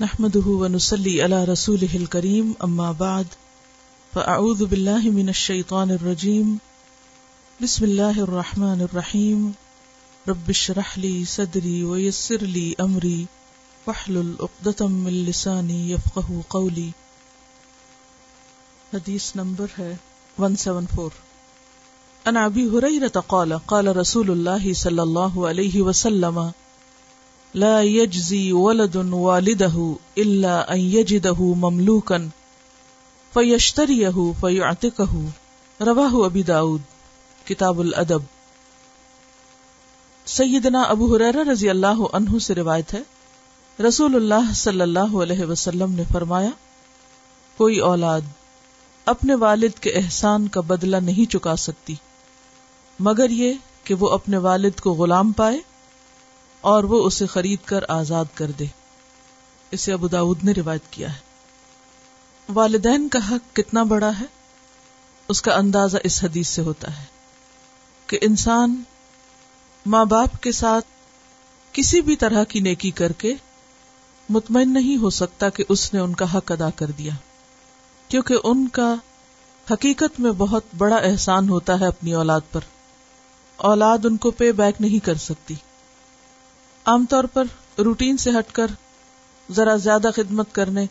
نحمده ونسلي على رسوله الكريم، أما بعد، فأعوذ بالله من الشيطان الرجيم. بسم الله الرحمن الرحيم. رب اشرح لي صدري ويسر لي أمري، واحلل عقدة من لساني يفقه قولي. حدیث نمبر ہے 174 ان ابي هريره قال قال رسول الله صلى الله عليه وسلم لا يجزي ولد والده إلا أن يجده مملوكا فيشتريه فيعتقه رواه أبي داود، کتاب الادب۔ سیدنا ابو حریر رضی اللہ عنہ سے روایت ہے، رسول اللہ صلی اللہ علیہ وسلم نے فرمایا، کوئی اولاد اپنے والد کے احسان کا بدلہ نہیں چکا سکتی، مگر یہ کہ وہ اپنے والد کو غلام پائے اور وہ اسے خرید کر آزاد کر دے۔ اسے ابو داود نے روایت کیا ہے۔ والدین کا حق کتنا بڑا ہے؟ اس کا اندازہ اس حدیث سے ہوتا ہے کہ انسان ماں باپ کے ساتھ کسی بھی طرح کی نیکی کر کے مطمئن نہیں ہو سکتا کہ اس نے ان کا حق ادا کر دیا، کیونکہ ان کا حقیقت میں بہت بڑا احسان ہوتا ہے اپنی اولاد پر۔ اولاد ان کو پے بیک نہیں کر سکتی۔ عام طور پر روٹین سے ہٹ کر ذرا زیادہ خدمت کرنے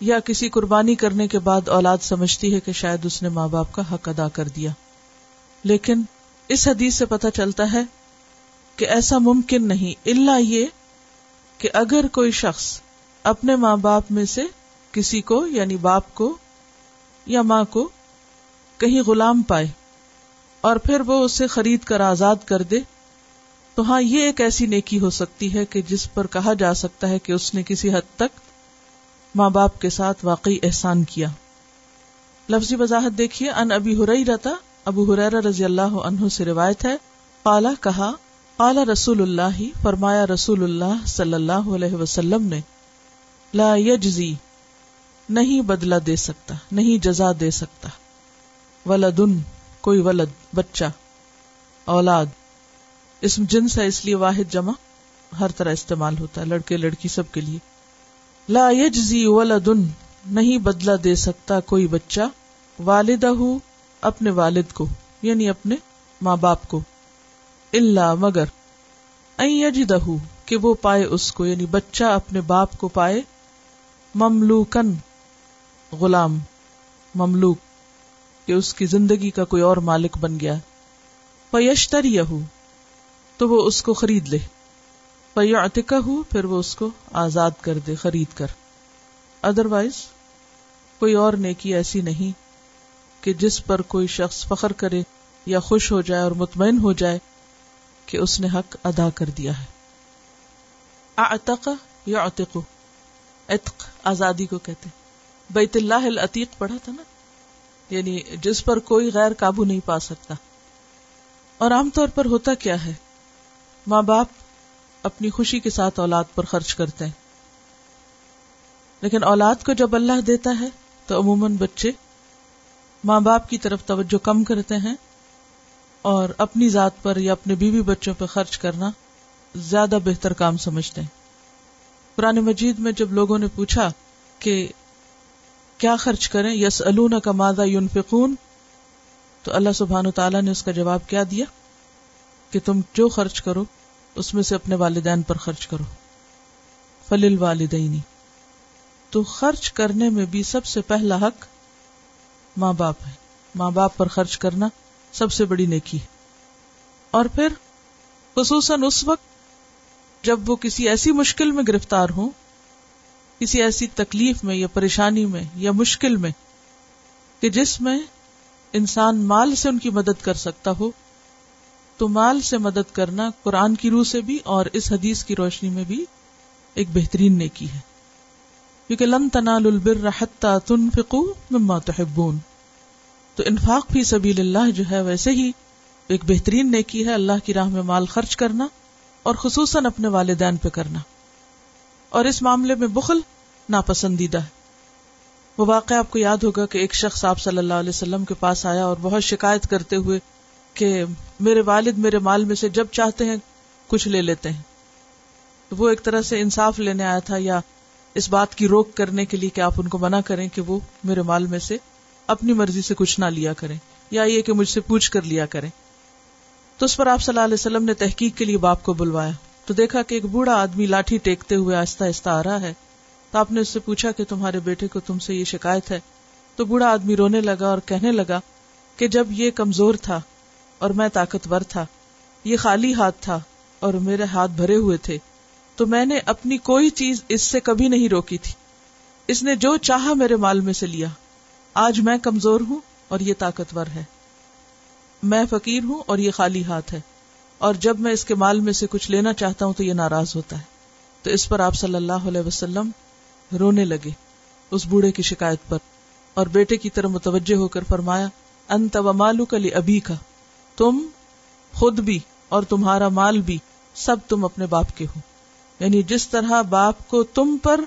یا کسی قربانی کرنے کے بعد اولاد سمجھتی ہے کہ شاید اس نے ماں باپ کا حق ادا کر دیا۔ لیکن اس حدیث سے پتہ چلتا ہے کہ ایسا ممکن نہیں اللہ یہ کہ اگر کوئی شخص اپنے ماں باپ میں سے کسی کو یعنی باپ کو یا ماں کو کہیں غلام پائے اور پھر وہ اسے خرید کر آزاد کر دے تو ہاں یہ ایک ایسی نیکی ہو سکتی ہے کہ جس پر کہا جا سکتا ہے کہ اس نے کسی حد تک ماں باپ کے ساتھ واقعی احسان کیا۔ لفظی وضاحت دیکھیے، ان ابھی ہرئی رہتا ابو حریر رضی اللہ عنہ سے روایت ہے پالا کہا پالا رسول اللہ، فرمایا رسول اللہ صلی اللہ علیہ وسلم نے، لا یجزی، نہیں بدلا دے سکتا، نہیں جزا دے سکتا۔ ولدن، کوئی ولد، بچہ، اولاد۔ اسم جنس ہے اس لیے واحد جمع ہر طرح استعمال ہوتا ہے، لڑکے لڑکی سب کے لیے۔ لا یجزی ولدن، نہیں بدلا دے سکتا کوئی بچہ والدہ اپنے والد کو یعنی اپنے ماں باپ کو۔ اللہ مگر یجدہ، کہ وہ پائے اس کو یعنی بچہ اپنے باپ کو پائے مملوکن غلام، مملوک، کہ اس کی زندگی کا کوئی اور مالک بن گیا۔ پیشتر تو وہ اس کو خرید لے۔ پیا عتقہ ہو پھر وہ اس کو آزاد کر دے، خرید کر۔ ادر وائز کوئی اور نیکی ایسی نہیں کہ جس پر کوئی شخص فخر کرے یا خوش ہو جائے اور مطمئن ہو جائے کہ اس نے حق ادا کر دیا ہے۔ اعتق یا عتق عتق آزادی کو کہتے بیت اللہ العتیق پڑھا تھا نا؟ یعنی جس پر کوئی غیر قابو نہیں پا سکتا۔ اور عام طور پر ہوتا کیا ہے؟ ماں باپ اپنی خوشی کے ساتھ اولاد پر خرچ کرتے ہیں۔ لیکن اولاد کو جب اللہ دیتا ہے تو عموماً بچے ماں باپ کی طرف توجہ کم کرتے ہیں اور اپنی ذات پر یا اپنے بیوی بچوں پہ خرچ کرنا زیادہ بہتر کام سمجھتے ہیں۔ پرانے مجید میں جب لوگوں نے پوچھا کہ کیا خرچ کریں یس الون کا مادہ یون فکون تو اللہ سبحان تعالیٰ نے اس کا جواب کیا دیا کہ تم جو خرچ کرو اس میں سے اپنے والدین پر خرچ کرو۔ فل والدینی تو خرچ کرنے میں بھی سب سے پہلا حق ماں باپ ہے۔ ماں باپ پر خرچ کرنا سب سے بڑی نیکی ہے۔ اور پھر خصوصاً اس وقت جب وہ کسی ایسی مشکل میں گرفتار ہوں، کسی ایسی تکلیف میں یا پریشانی میں یا مشکل میں کہ جس میں انسان مال سے ان کی مدد کر سکتا ہو تو مال سے مدد کرنا قرآن کی روح سے بھی اور اس حدیث کی روشنی میں بھی ایک بہترین نیکی ہے۔ کیونکہ لن تنال البر حتى تنفقوا مما تحبون۔ تو انفاق فی سبیل اللہ جو ہے ویسے ہی ایک بہترین نیکی ہے، اللہ کی راہ میں مال خرچ کرنا اور خصوصاً اپنے والدین پہ کرنا۔ اور اس معاملے میں بخل ناپسندیدہ ہے۔ وہ واقعہ آپ کو یاد ہوگا کہ ایک شخص آپ صلی اللہ علیہ وسلم کے پاس آیا اور بہت شکایت کرتے ہوئے کہ میرے والد میرے مال میں سے جب چاہتے ہیں کچھ لے لیتے ہیں۔ وہ ایک طرح سے انصاف لینے آیا تھا یا اس بات کی روک کرنے کے لیے کہ آپ ان کو منع کریں کہ وہ میرے مال میں سے اپنی مرضی سے کچھ نہ لیا کریں یا یہ کہ مجھ سے پوچھ کر لیا کریں۔ تو اس پر آپ صلی اللہ علیہ وسلم نے تحقیق کے لیے باپ کو بلوایا۔ تو دیکھا کہ ایک بوڑھا آدمی لاٹھی ٹیکتے ہوئے آہستہ آہستہ آ رہا ہے۔ تو آپ نے اس سے پوچھا کہ تمہارے بیٹے کو تم سے یہ شکایت ہے؟ تو بوڑھا آدمی رونے لگا اور کہنے لگا کہ جب یہ کمزور تھا اور میں طاقتور تھا۔ یہ خالی ہاتھ تھا اور میرے ہاتھ بھرے ہوئے تھے۔ تو میں نے اپنی کوئی چیز اس سے کبھی نہیں روکی تھی۔ اس نے جو چاہا میرے مال میں سے لیا۔ آج میں کمزور ہوں اور یہ طاقتور ہے۔ میں فقیر ہوں اور یہ خالی ہاتھ ہے۔ اور جب میں اس کے مال میں سے کچھ لینا چاہتا ہوں تو یہ ناراض ہوتا ہے۔ تو اس پر آپ صلی اللہ علیہ وسلم رونے لگے۔ اس بوڑھے کی شکایت پر اور بیٹے کی طرح متوجہ ہو کر فرمایا، انت و مالو کلی ابھی کا تم خود بھی اور تمہارا مال بھی سب تم اپنے باپ کے ہو۔ یعنی جس طرح باپ کو تم پر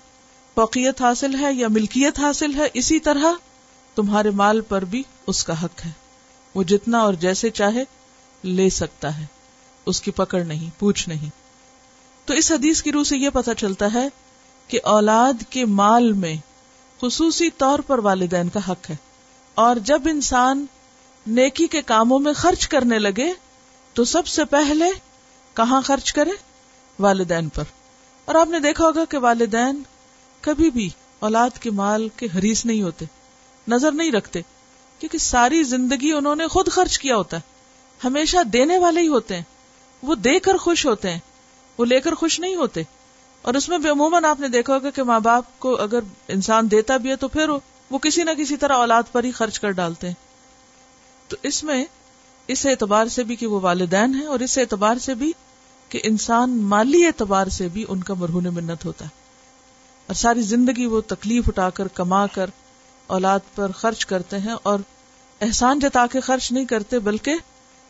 فوقیت حاصل ہے یا ملکیت حاصل ہے، اسی طرح تمہارے مال پر بھی اس کا حق ہے۔ وہ جتنا اور جیسے چاہے لے سکتا ہے۔ اس کی پکڑ نہیں، پوچھ نہیں۔ تو اس حدیث کی روح سے یہ پتا چلتا ہے کہ اولاد کے مال میں خصوصی طور پر والدین کا حق ہے۔ اور جب انسان نیکی کے کاموں میں خرچ کرنے لگے تو سب سے پہلے کہاں خرچ کرے؟ والدین پر۔ اور آپ نے دیکھا ہوگا کہ والدین کبھی بھی اولاد کے مال کے حریث نہیں ہوتے، نظر نہیں رکھتے، کیونکہ ساری زندگی انہوں نے خود خرچ کیا ہوتا ہے۔ ہمیشہ دینے والے ہی ہوتے ہیں، وہ دے کر خوش ہوتے ہیں، وہ لے کر خوش نہیں ہوتے۔ اور اس میں بھی عموماً آپ نے دیکھا ہوگا کہ ماں باپ کو اگر انسان دیتا بھی ہے تو پھر وہ کسی نہ کسی طرح اولاد پر ہی خرچ کر ڈالتے ہیں۔ تو اس میں اس اعتبار سے بھی کہ وہ والدین ہیں اور اس اعتبار سے بھی کہ انسان مالی اعتبار سے بھی ان کا مرہون منت ہوتا ہے۔ اور ساری زندگی وہ تکلیف اٹھا کر، کما کر، اولاد پر خرچ کرتے ہیں اور احسان جتا کے خرچ نہیں کرتے، بلکہ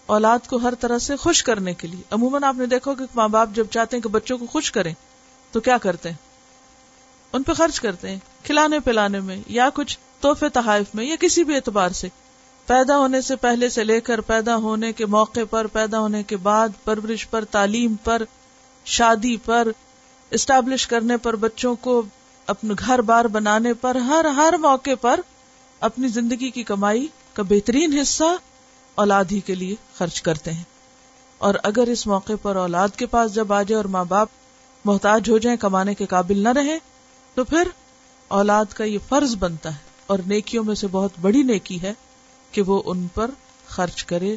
اولاد کو ہر طرح سے خوش کرنے کے لیے۔ عموماً آپ نے دیکھو کہ ماں باپ جب چاہتے ہیں کہ بچوں کو خوش کریں، تو کیا کرتے ہیں؟ ان پہ خرچ کرتے ہیں، کھلانے پلانے میں یا کچھ تحفے، تحائف میں یا کسی بھی اعتبار سے۔ پیدا ہونے سے پہلے سے لے کر پیدا ہونے کے موقع پر، پیدا ہونے کے بعد، پرورش پر، تعلیم پر، شادی پر اسٹیبلش کرنے پر، بچوں کو اپنے گھر بار بنانے پر، ہر ہر موقع پر اپنی زندگی کی کمائی کا بہترین حصہ اولاد ہی کے لیے خرچ کرتے ہیں۔ اور اگر اس موقع پر اولاد کے پاس جب آ جائے اور ماں باپ محتاج ہو جائیں، کمانے کے قابل نہ رہے تو پھر اولاد کا یہ فرض بنتا ہے۔ اور نیکیوں میں سے بہت بڑی نیکی ہے۔ کہ وہ ان پر خرچ کرے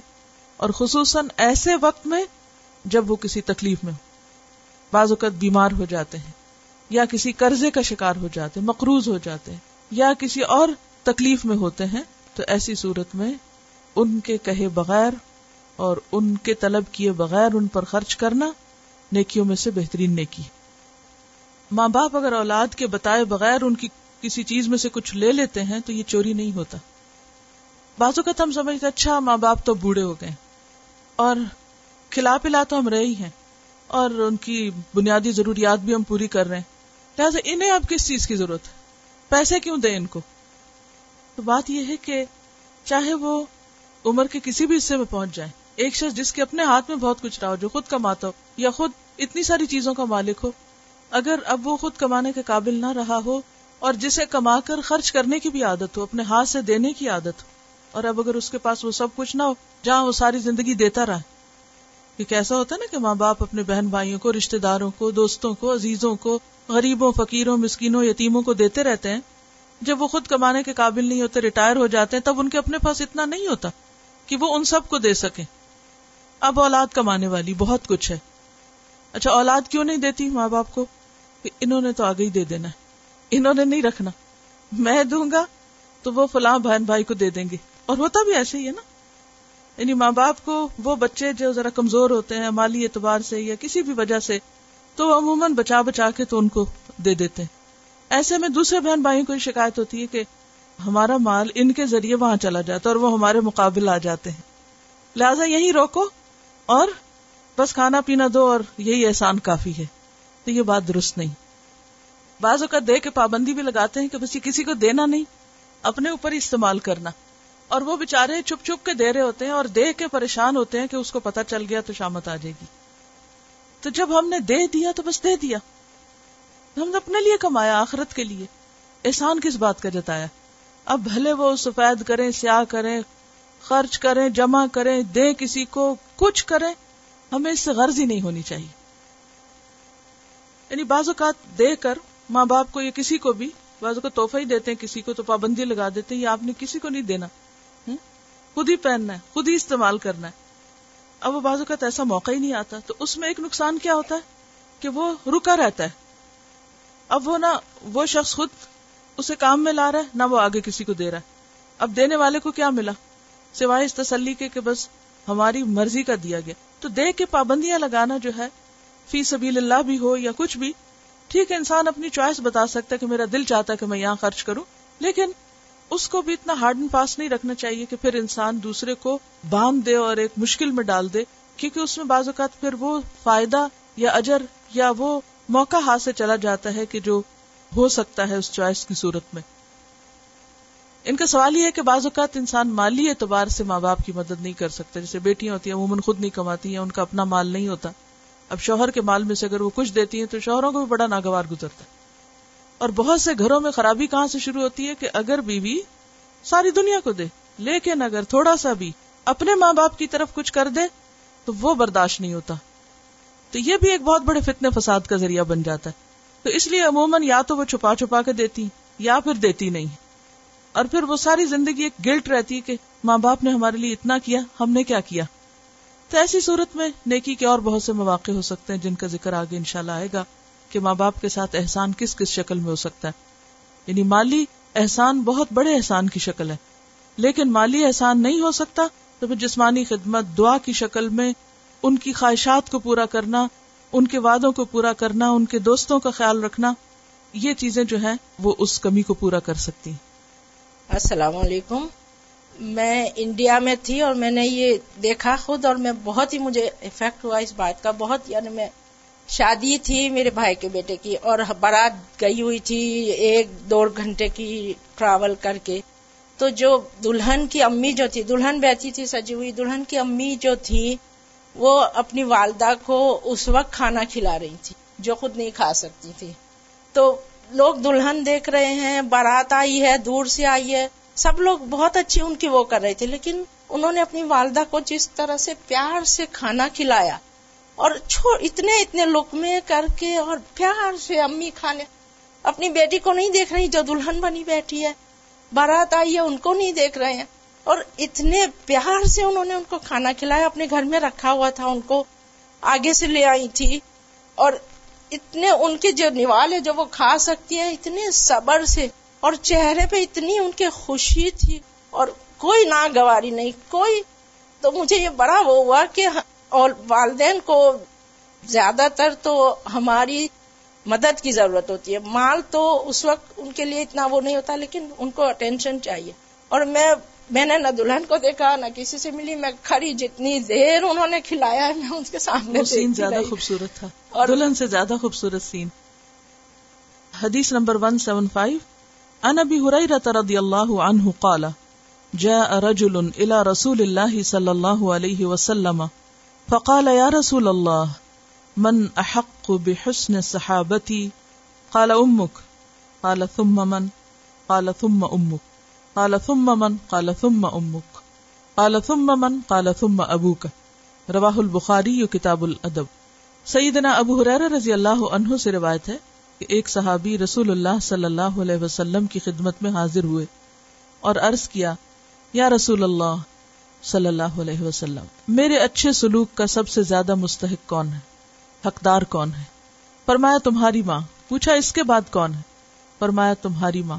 اور خصوصاً ایسے وقت میں جب وہ کسی تکلیف میں ہو۔ بعض اوقات بیمار ہو جاتے ہیں، یا کسی قرضے کا شکار ہو جاتے ہیں، مقروض ہو جاتے ہیں، یا کسی اور تکلیف میں ہوتے ہیں، تو ایسی صورت میں ان کے کہے بغیر اور ان کے طلب کیے بغیر ان پر خرچ کرنا نیکیوں میں سے بہترین نیکی ماں باپ اگر اولاد کے بتائے بغیر ان کی کسی چیز میں سے کچھ لے لیتے ہیں، تو یہ چوری نہیں ہوتا۔ بازو کا ہم سمجھتے اچھا ماں باپ تو بوڑھے ہو گئے اور کھلا پلا تو ہم رہے ہی ہیں اور ان کی بنیادی ضروریات بھی ہم پوری کر رہے ہیں۔ لہٰذا انہیں اب کس چیز کی ضرورت ہے؟ پیسے کیوں دیں ان کو؟ تو بات یہ ہے کہ چاہے وہ عمر کے کسی بھی حصے میں پہنچ جائے ایک شخص جس کے اپنے ہاتھ میں بہت کچھ رہا ہو، جو خود کماتا ہو، یا خود اتنی ساری چیزوں کا مالک ہو، اگر اب وہ خود کمانے کے قابل نہ رہا ہو اور جسے کما کر خرچ کرنے کی بھی عادت ہو، اپنے ہاتھ سے دینے کی عادت ہو اور اب اگر اس کے پاس وہ سب کچھ نہ ہو، جہاں وہ ساری زندگی دیتا رہا یہ کیسا ہوتا ہے نا کہ ماں باپ اپنے بہن بھائیوں کو رشتے داروں کو، دوستوں کو، عزیزوں کو، غریبوں، فقیروں، مسکینوں، یتیموں کو دیتے رہتے ہیں۔ جب وہ خود کمانے کے قابل نہیں ہوتے، ریٹائر ہو جاتے ہیں، تب ان کے اپنے پاس اتنا نہیں ہوتا کہ وہ ان سب کو دے سکیں۔ اب اولاد کمانے والی بہت کچھ ہے۔ اچھا اولاد کیوں نہیں دیتی ماں باپ کو؟ کہ انہوں نے تو آگے ہی دے دینا ہے۔ انہوں نے نہیں رکھنا۔ میں دوں گا تو وہ فلاں بہن بھائی کو دے دیں گے۔ اور ہوتا بھی ایسے ہی ہے نا۔ یعنی ماں باپ کو وہ بچے جو ذرا کمزور ہوتے ہیں مالی اعتبار سے یا کسی بھی وجہ سے، تو وہ عموماً بچا بچا کے تو ان کو دے دیتے ہیں۔ ایسے میں دوسرے بہن بھائیوں کو شکایت ہوتی ہے کہ ہمارا مال ان کے ذریعے وہاں چلا جاتا ہے اور وہ ہمارے مقابل آ جاتے ہیں۔ لہذا یہی روکو اور بس کھانا پینا دو اور یہی احسان کافی ہے۔ تو یہ بات درست نہیں۔ بعض اوقات دے کے پابندی بھی لگاتے ہیں کہ بس یہ کسی کو دینا نہیں، اپنے اوپر استعمال کرنا۔ اور وہ بےچارے چھپ چھپ کے دے رہے ہوتے ہیں اور دیکھ کے پریشان ہوتے ہیں کہ اس کو پتا چل گیا تو شامت آ جائے گی۔ تو جب ہم نے دے دیا تو بس دے دیا۔ ہم نے اپنے لیے کمایا، آخرت کے لیے۔ احسان کس بات کا جتایا؟ اب بھلے وہ سفید کریں، سیاہ کریں، خرچ کریں، جمع کریں، دیں کسی کو، کچھ کریں، ہمیں اس سے غرض ہی نہیں ہونی چاہیے۔ یعنی بعض اوقات دے کر ماں باپ کو یا کسی کو بھی بعض کو توحفہ ہی دیتے ہیں، کسی کو تو پابندی لگا دیتے ہیں، یا آپ نے کسی کو نہیں دینا۔ خود ہی پہننا ہے، خود ہی استعمال کرنا ہے۔ اب وہ بعض اوقات ایسا موقع ہی نہیں آتا، تو اس میں ایک نقصان کیا ہوتا ہے؟ کہ وہ رکا رہتا ہے۔ اب وہ نہ وہ شخص خود اسے کام میں لا رہا ہے، نہ وہ آگے کسی کو دے رہا ہے۔ اب دینے والے کو کیا ملا؟ سوائے اس تسلی کے کہ بس ہماری مرضی کا دیا گیا۔ تو دے کے پابندیاں لگانا جو ہے، فی سبیل اللہ بھی ہو یا کچھ بھی، ٹھیک ہے، انسان اپنی چوائس بتا سکتا ہے کہ میرا دل چاہتا ہے کہ میں یہاں خرچ کروں، لیکن اس کو بھی اتنا ہارڈ اینڈ فاسٹ نہیں رکھنا چاہیے کہ پھر انسان دوسرے کو باندھ دے اور ایک مشکل میں ڈال دے، کیونکہ اس میں بعض اوقات پھر وہ فائدہ یا اجر یا وہ موقع ہاتھ سے چلا جاتا ہے کہ جو ہو سکتا ہے اس چوائس کی صورت میں۔ ان کا سوال یہ ہے کہ بعض اوقات انسان مالی اعتبار سے ماں باپ کی مدد نہیں کر سکتا، جیسے بیٹیاں ہوتی ہیں، عموماً خود نہیں کماتی ہیں، ان کا اپنا مال نہیں ہوتا۔ اب شوہر کے مال میں سے اگر وہ کچھ دیتی ہیں تو شوہروں کو بھی بڑا ناگوار گزرتا ہے۔ اور بہت سے گھروں میں خرابی کہاں سے شروع ہوتی ہے کہ اگر بیوی ساری دنیا کو دے، لیکن اگر تھوڑا سا بھی اپنے ماں باپ کی طرف کچھ کر دے، تو وہ برداشت نہیں ہوتا۔ تو یہ بھی ایک بہت بڑے فتنے فساد کا ذریعہ بن جاتا ہے۔ تو اس لیے عموماً یا تو وہ چھپا چھپا کے دیتی، یا پھر دیتی نہیں۔ اور پھر وہ ساری زندگی ایک گلٹ رہتی ہے کہ ماں باپ نے ہمارے لیے اتنا کیا، ہم نے کیا کیا۔ تو ایسی صورت میں نیکی کے اور بہت سے مواقع ہو سکتے ہیں جن کا ذکر آگے انشاءاللہ آئے گا۔ کہ ماں باپ کے ساتھ احسان کس کس شکل میں ہو سکتا ہے؟ یعنی مالی احسان بہت بڑے احسان کی شکل ہے۔ لیکن مالی احسان نہیں ہو سکتا تو پھر جسمانی خدمت، دعا کی شکل میں ان کی خواہشات کو پورا کرنا، ان کے وعدوں کو پورا کرنا، ان کے دوستوں کا خیال رکھنا، یہ چیزیں جو ہیں وہ اس کمی کو پورا کر سکتی السلام علیکم۔ میں انڈیا میں تھی اور میں نے یہ دیکھا خود اور میں بہت ہی مجھے افیکٹ ہوا اس بات کا، بہت یعنی میں شادی تھی میرے بھائی کے بیٹے کی اور بارات گئی ہوئی تھی ایک دو گھنٹے کی ٹریول کر کے۔ تو جو دلہن کی امی جو تھی، دلہن بیٹھی تھی سجی ہوئی، دلہن کی امی جو تھی، وہ اپنی والدہ کو اس وقت کھانا کھلا رہی تھی، جو خود نہیں کھا سکتی تھی۔ تو لوگ دلہن دیکھ رہے ہیں، بارات آئی ہے، دور سے آئی ہے۔ سب لوگ بہت اچھی ان کی وہ کر رہے تھے، لیکن انہوں نے اپنی والدہ کو جس طرح سے پیار سے کھانا کھلایا اور اتنے اتنے لکمے کر کے اور پیار سے امی کھانے اپنی بیٹی کو نہیں دیکھ رہی جو دلہن بنی بیٹھی ہے۔ بارات آئی ہے، ان کو نہیں دیکھ رہے ہیں۔ اور اتنے پیار سے انہوں نے ان کو کھانا کھلایا، اپنے گھر میں رکھا ہوا تھا ان کو۔ آگے سے لے آئی تھی۔ اور اتنے ان کے جو نوال جو وہ کھا سکتی ہیں، اتنے صبر سے۔ اور چہرے پہ اتنی ان کے خوشی تھی۔ اور کوئی ناگواری نہیں، کوئی۔ تو مجھے یہ بڑا وہ ہوا کہ اور والدین کو زیادہ تر تو ہماری مدد کی ضرورت ہوتی ہے۔ مال تو اس وقت ان کے لیے اتنا وہ نہیں ہوتا لیکن ان کو اٹینشن چاہیے۔ اور میں میں نے نہ دلہن کو دیکھا نہ کسی سے ملی میں کھڑی جتنی دیر انہوں نے کھلایا ہے میں اس کے سامنے سین زیادہ خوبصورت تھا۔ اور دلہن سے زیادہ خوبصورت سین حدیث نمبر ون سیون فائیو ان ابی ہریرہ رضی اللہ عنہ قال جاء رجل الى رسول الله صلی اللہ علیہ وسلم۔ فقال یا رسول اللہ من احق بحسن صحابتی قال امک قال، ثم من؟ قال، ثم امک قال، ثم من؟ قال، ثم امك قال، ثم من؟ قال، ثم ابوك رواہ البخاری کتاب الادب. سیدنا ابو حریر رضی اللہ عنہ سے روایت ہے کہ ایک صحابی رسول اللہ صلی اللہ علیہ وسلم کی خدمت میں حاضر ہوئے اور عرض کیا، یا رسول اللہ صلی اللہ علیہ وسلم، میرے اچھے سلوک کا سب سے زیادہ مستحق کون ہے؟ حقدار کون ہے؟ فرمایا تمہاری ماں۔ پوچھا اس کے بعد کون ہے؟ فرمایا تمہاری ماں۔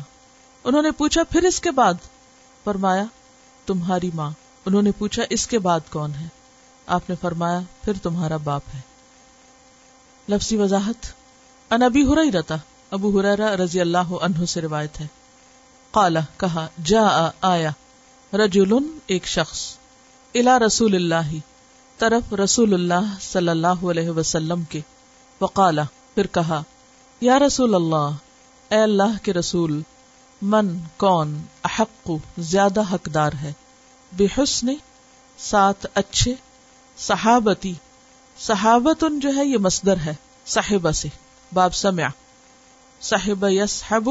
انہوں نے پوچھا پھر اس کے بعد۔ فرمایا تمہاری ماں۔ انہوں نے پوچھا اس کے بعد کون ہے؟ آپ نے فرمایا پھر تمہارا باپ ہے۔ لفظی وضاحت۔ ان ابی رتا ابو ہریرا رضی اللہ عنہ سے روایت ہے۔ قالا کہا جا آیا رجل ایک شخص الا رسول اللہ طرف رسول اللہ صلی اللہ علیہ وسلم کے وقالا، پھر کہا، یا رسول اللہ، اے اللہ کے رسول، من، کون، احق، زیادہ حقدار ہے بے حسن سات اچھے، صحابتی صحابت جو ہے یہ مصدر ہے، صاحبہ سے، باب سمع۔ صاحب یسحب،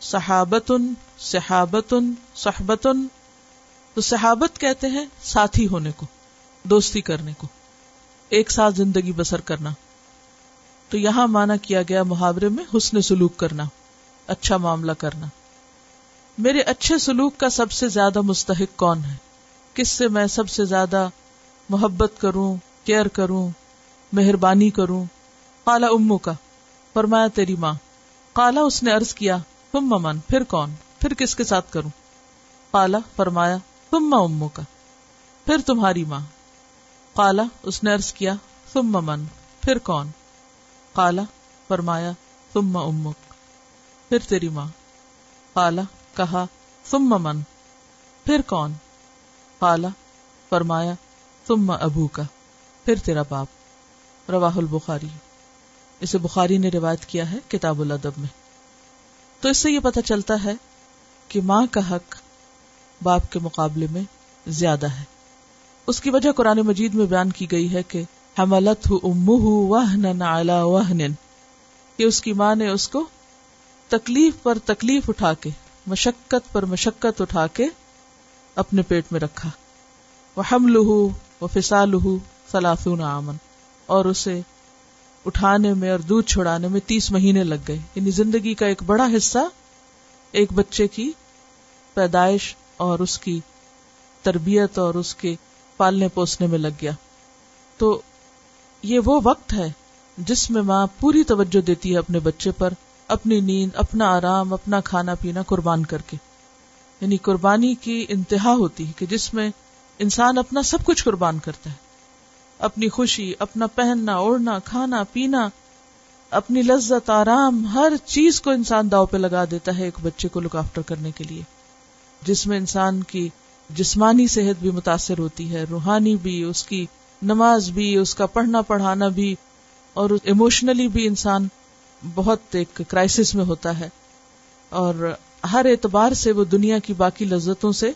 صحابتن صحابتن، صحبتن تو صحابت کہتے ہیں ساتھی ہونے کو، دوستی کرنے کو، ایک ساتھ زندگی بسر کرنا۔ تو یہاں مانا کیا گیا محاورے میں حسن سلوک کرنا اچھا معاملہ کرنا۔ میرے اچھے سلوک کا سب سے زیادہ مستحق کون ہے؟ کس سے میں سب سے زیادہ محبت کروں، کیئر کروں، مہربانی کروں؟ کالا امو کا، فرمایا تیری ماں۔ کالا اس نے ارض کیا تم ممن پھر کون؟ پھر کس کے ساتھ کروں؟ کالا فرمایا تم امو کا پھر تمہاری ماں۔ کالا اس نے ارض کیا تم ممن پھر کون؟ کالا فرمایا تم امک، پھر تیری ماں۔ کالا کہا تم ممن پھر کون؟ کالا فرمایا تم ابو کا پھر تیرا باپ۔ رواہ البخاری۔ اسے بخاری نے روایت کیا ہے کتاب الادب میں۔ تو اس سے یہ پتہ چلتا ہے کہ ماں کا حق باپ کے مقابلے میں زیادہ ہے۔ اس کی وجہ قرآن مجید میں بیان کی گئی ہے کہ حملت کہ اس کی ماں نے اس کو تکلیف پر تکلیف اٹھا کے، مشقت پر مشقت اٹھا کے اپنے پیٹ میں رکھا۔ وہ ہم لہو وہ فسا لہو سلاسون آمن اور اسے اٹھانے میں اور دودھ چھڑانے میں تیس مہینے لگ گئے۔ یعنی زندگی کا ایک بڑا حصہ ایک بچے کی پیدائش اور اس کی تربیت اور اس کے پالنے پوسنے میں لگ گیا۔ تو یہ وہ وقت ہے جس میں ماں پوری توجہ دیتی ہے اپنے بچے پر، اپنی نیند، اپنا آرام، اپنا کھانا پینا قربان کر کے۔ یعنی قربانی کی انتہا ہوتی ہے کہ جس میں انسان اپنا سب کچھ قربان کرتا ہے۔ اپنی خوشی، اپنا پہننا، اوڑھنا، کھانا، پینا، اپنی لذت، آرام، ہر چیز کو انسان داؤ پہ لگا دیتا ہے ایک بچے کو لک آفٹر کرنے کے لیے۔ جس میں انسان کی جسمانی صحت بھی متاثر ہوتی ہے، روحانی بھی، اس کی نماز بھی، اس کا پڑھنا پڑھانا بھی، اور ایموشنلی بھی انسان بہت ایک کرائسس میں ہوتا ہے۔ اور ہر اعتبار سے وہ دنیا کی باقی لذتوں سے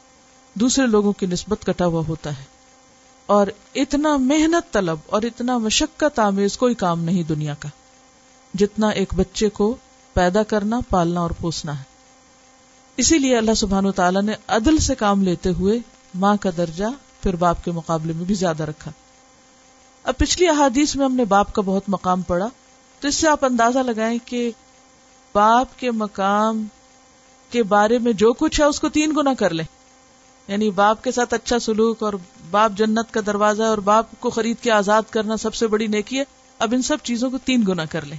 دوسرے لوگوں کی نسبت کٹا ہوا ہوتا ہے۔ اور اتنا محنت طلب اور اتنا مشقت آمیز کوئی کام نہیں دنیا کا، جتنا ایک بچے کو پیدا کرنا، پالنا اور پوسنا ہے۔ اسی لیے اللہ سبحان و تعالیٰ نے عدل سے کام لیتے ہوئے ماں کا درجہ پھر باپ کے مقابلے میں بھی زیادہ رکھا۔ اب پچھلی احادیث میں ہم نے باپ کا بہت مقام پڑا تو اس سے آپ اندازہ لگائیں کہ باپ کے مقام کے بارے میں جو کچھ ہے اس کو تین گنا کر لیں۔ یعنی باپ کے ساتھ اچھا سلوک اور باپ جنت کا دروازہ اور باپ کو خرید کے آزاد کرنا سب سے بڑی نیکی ہے، اب ان سب چیزوں کو تین گنا کر لیں۔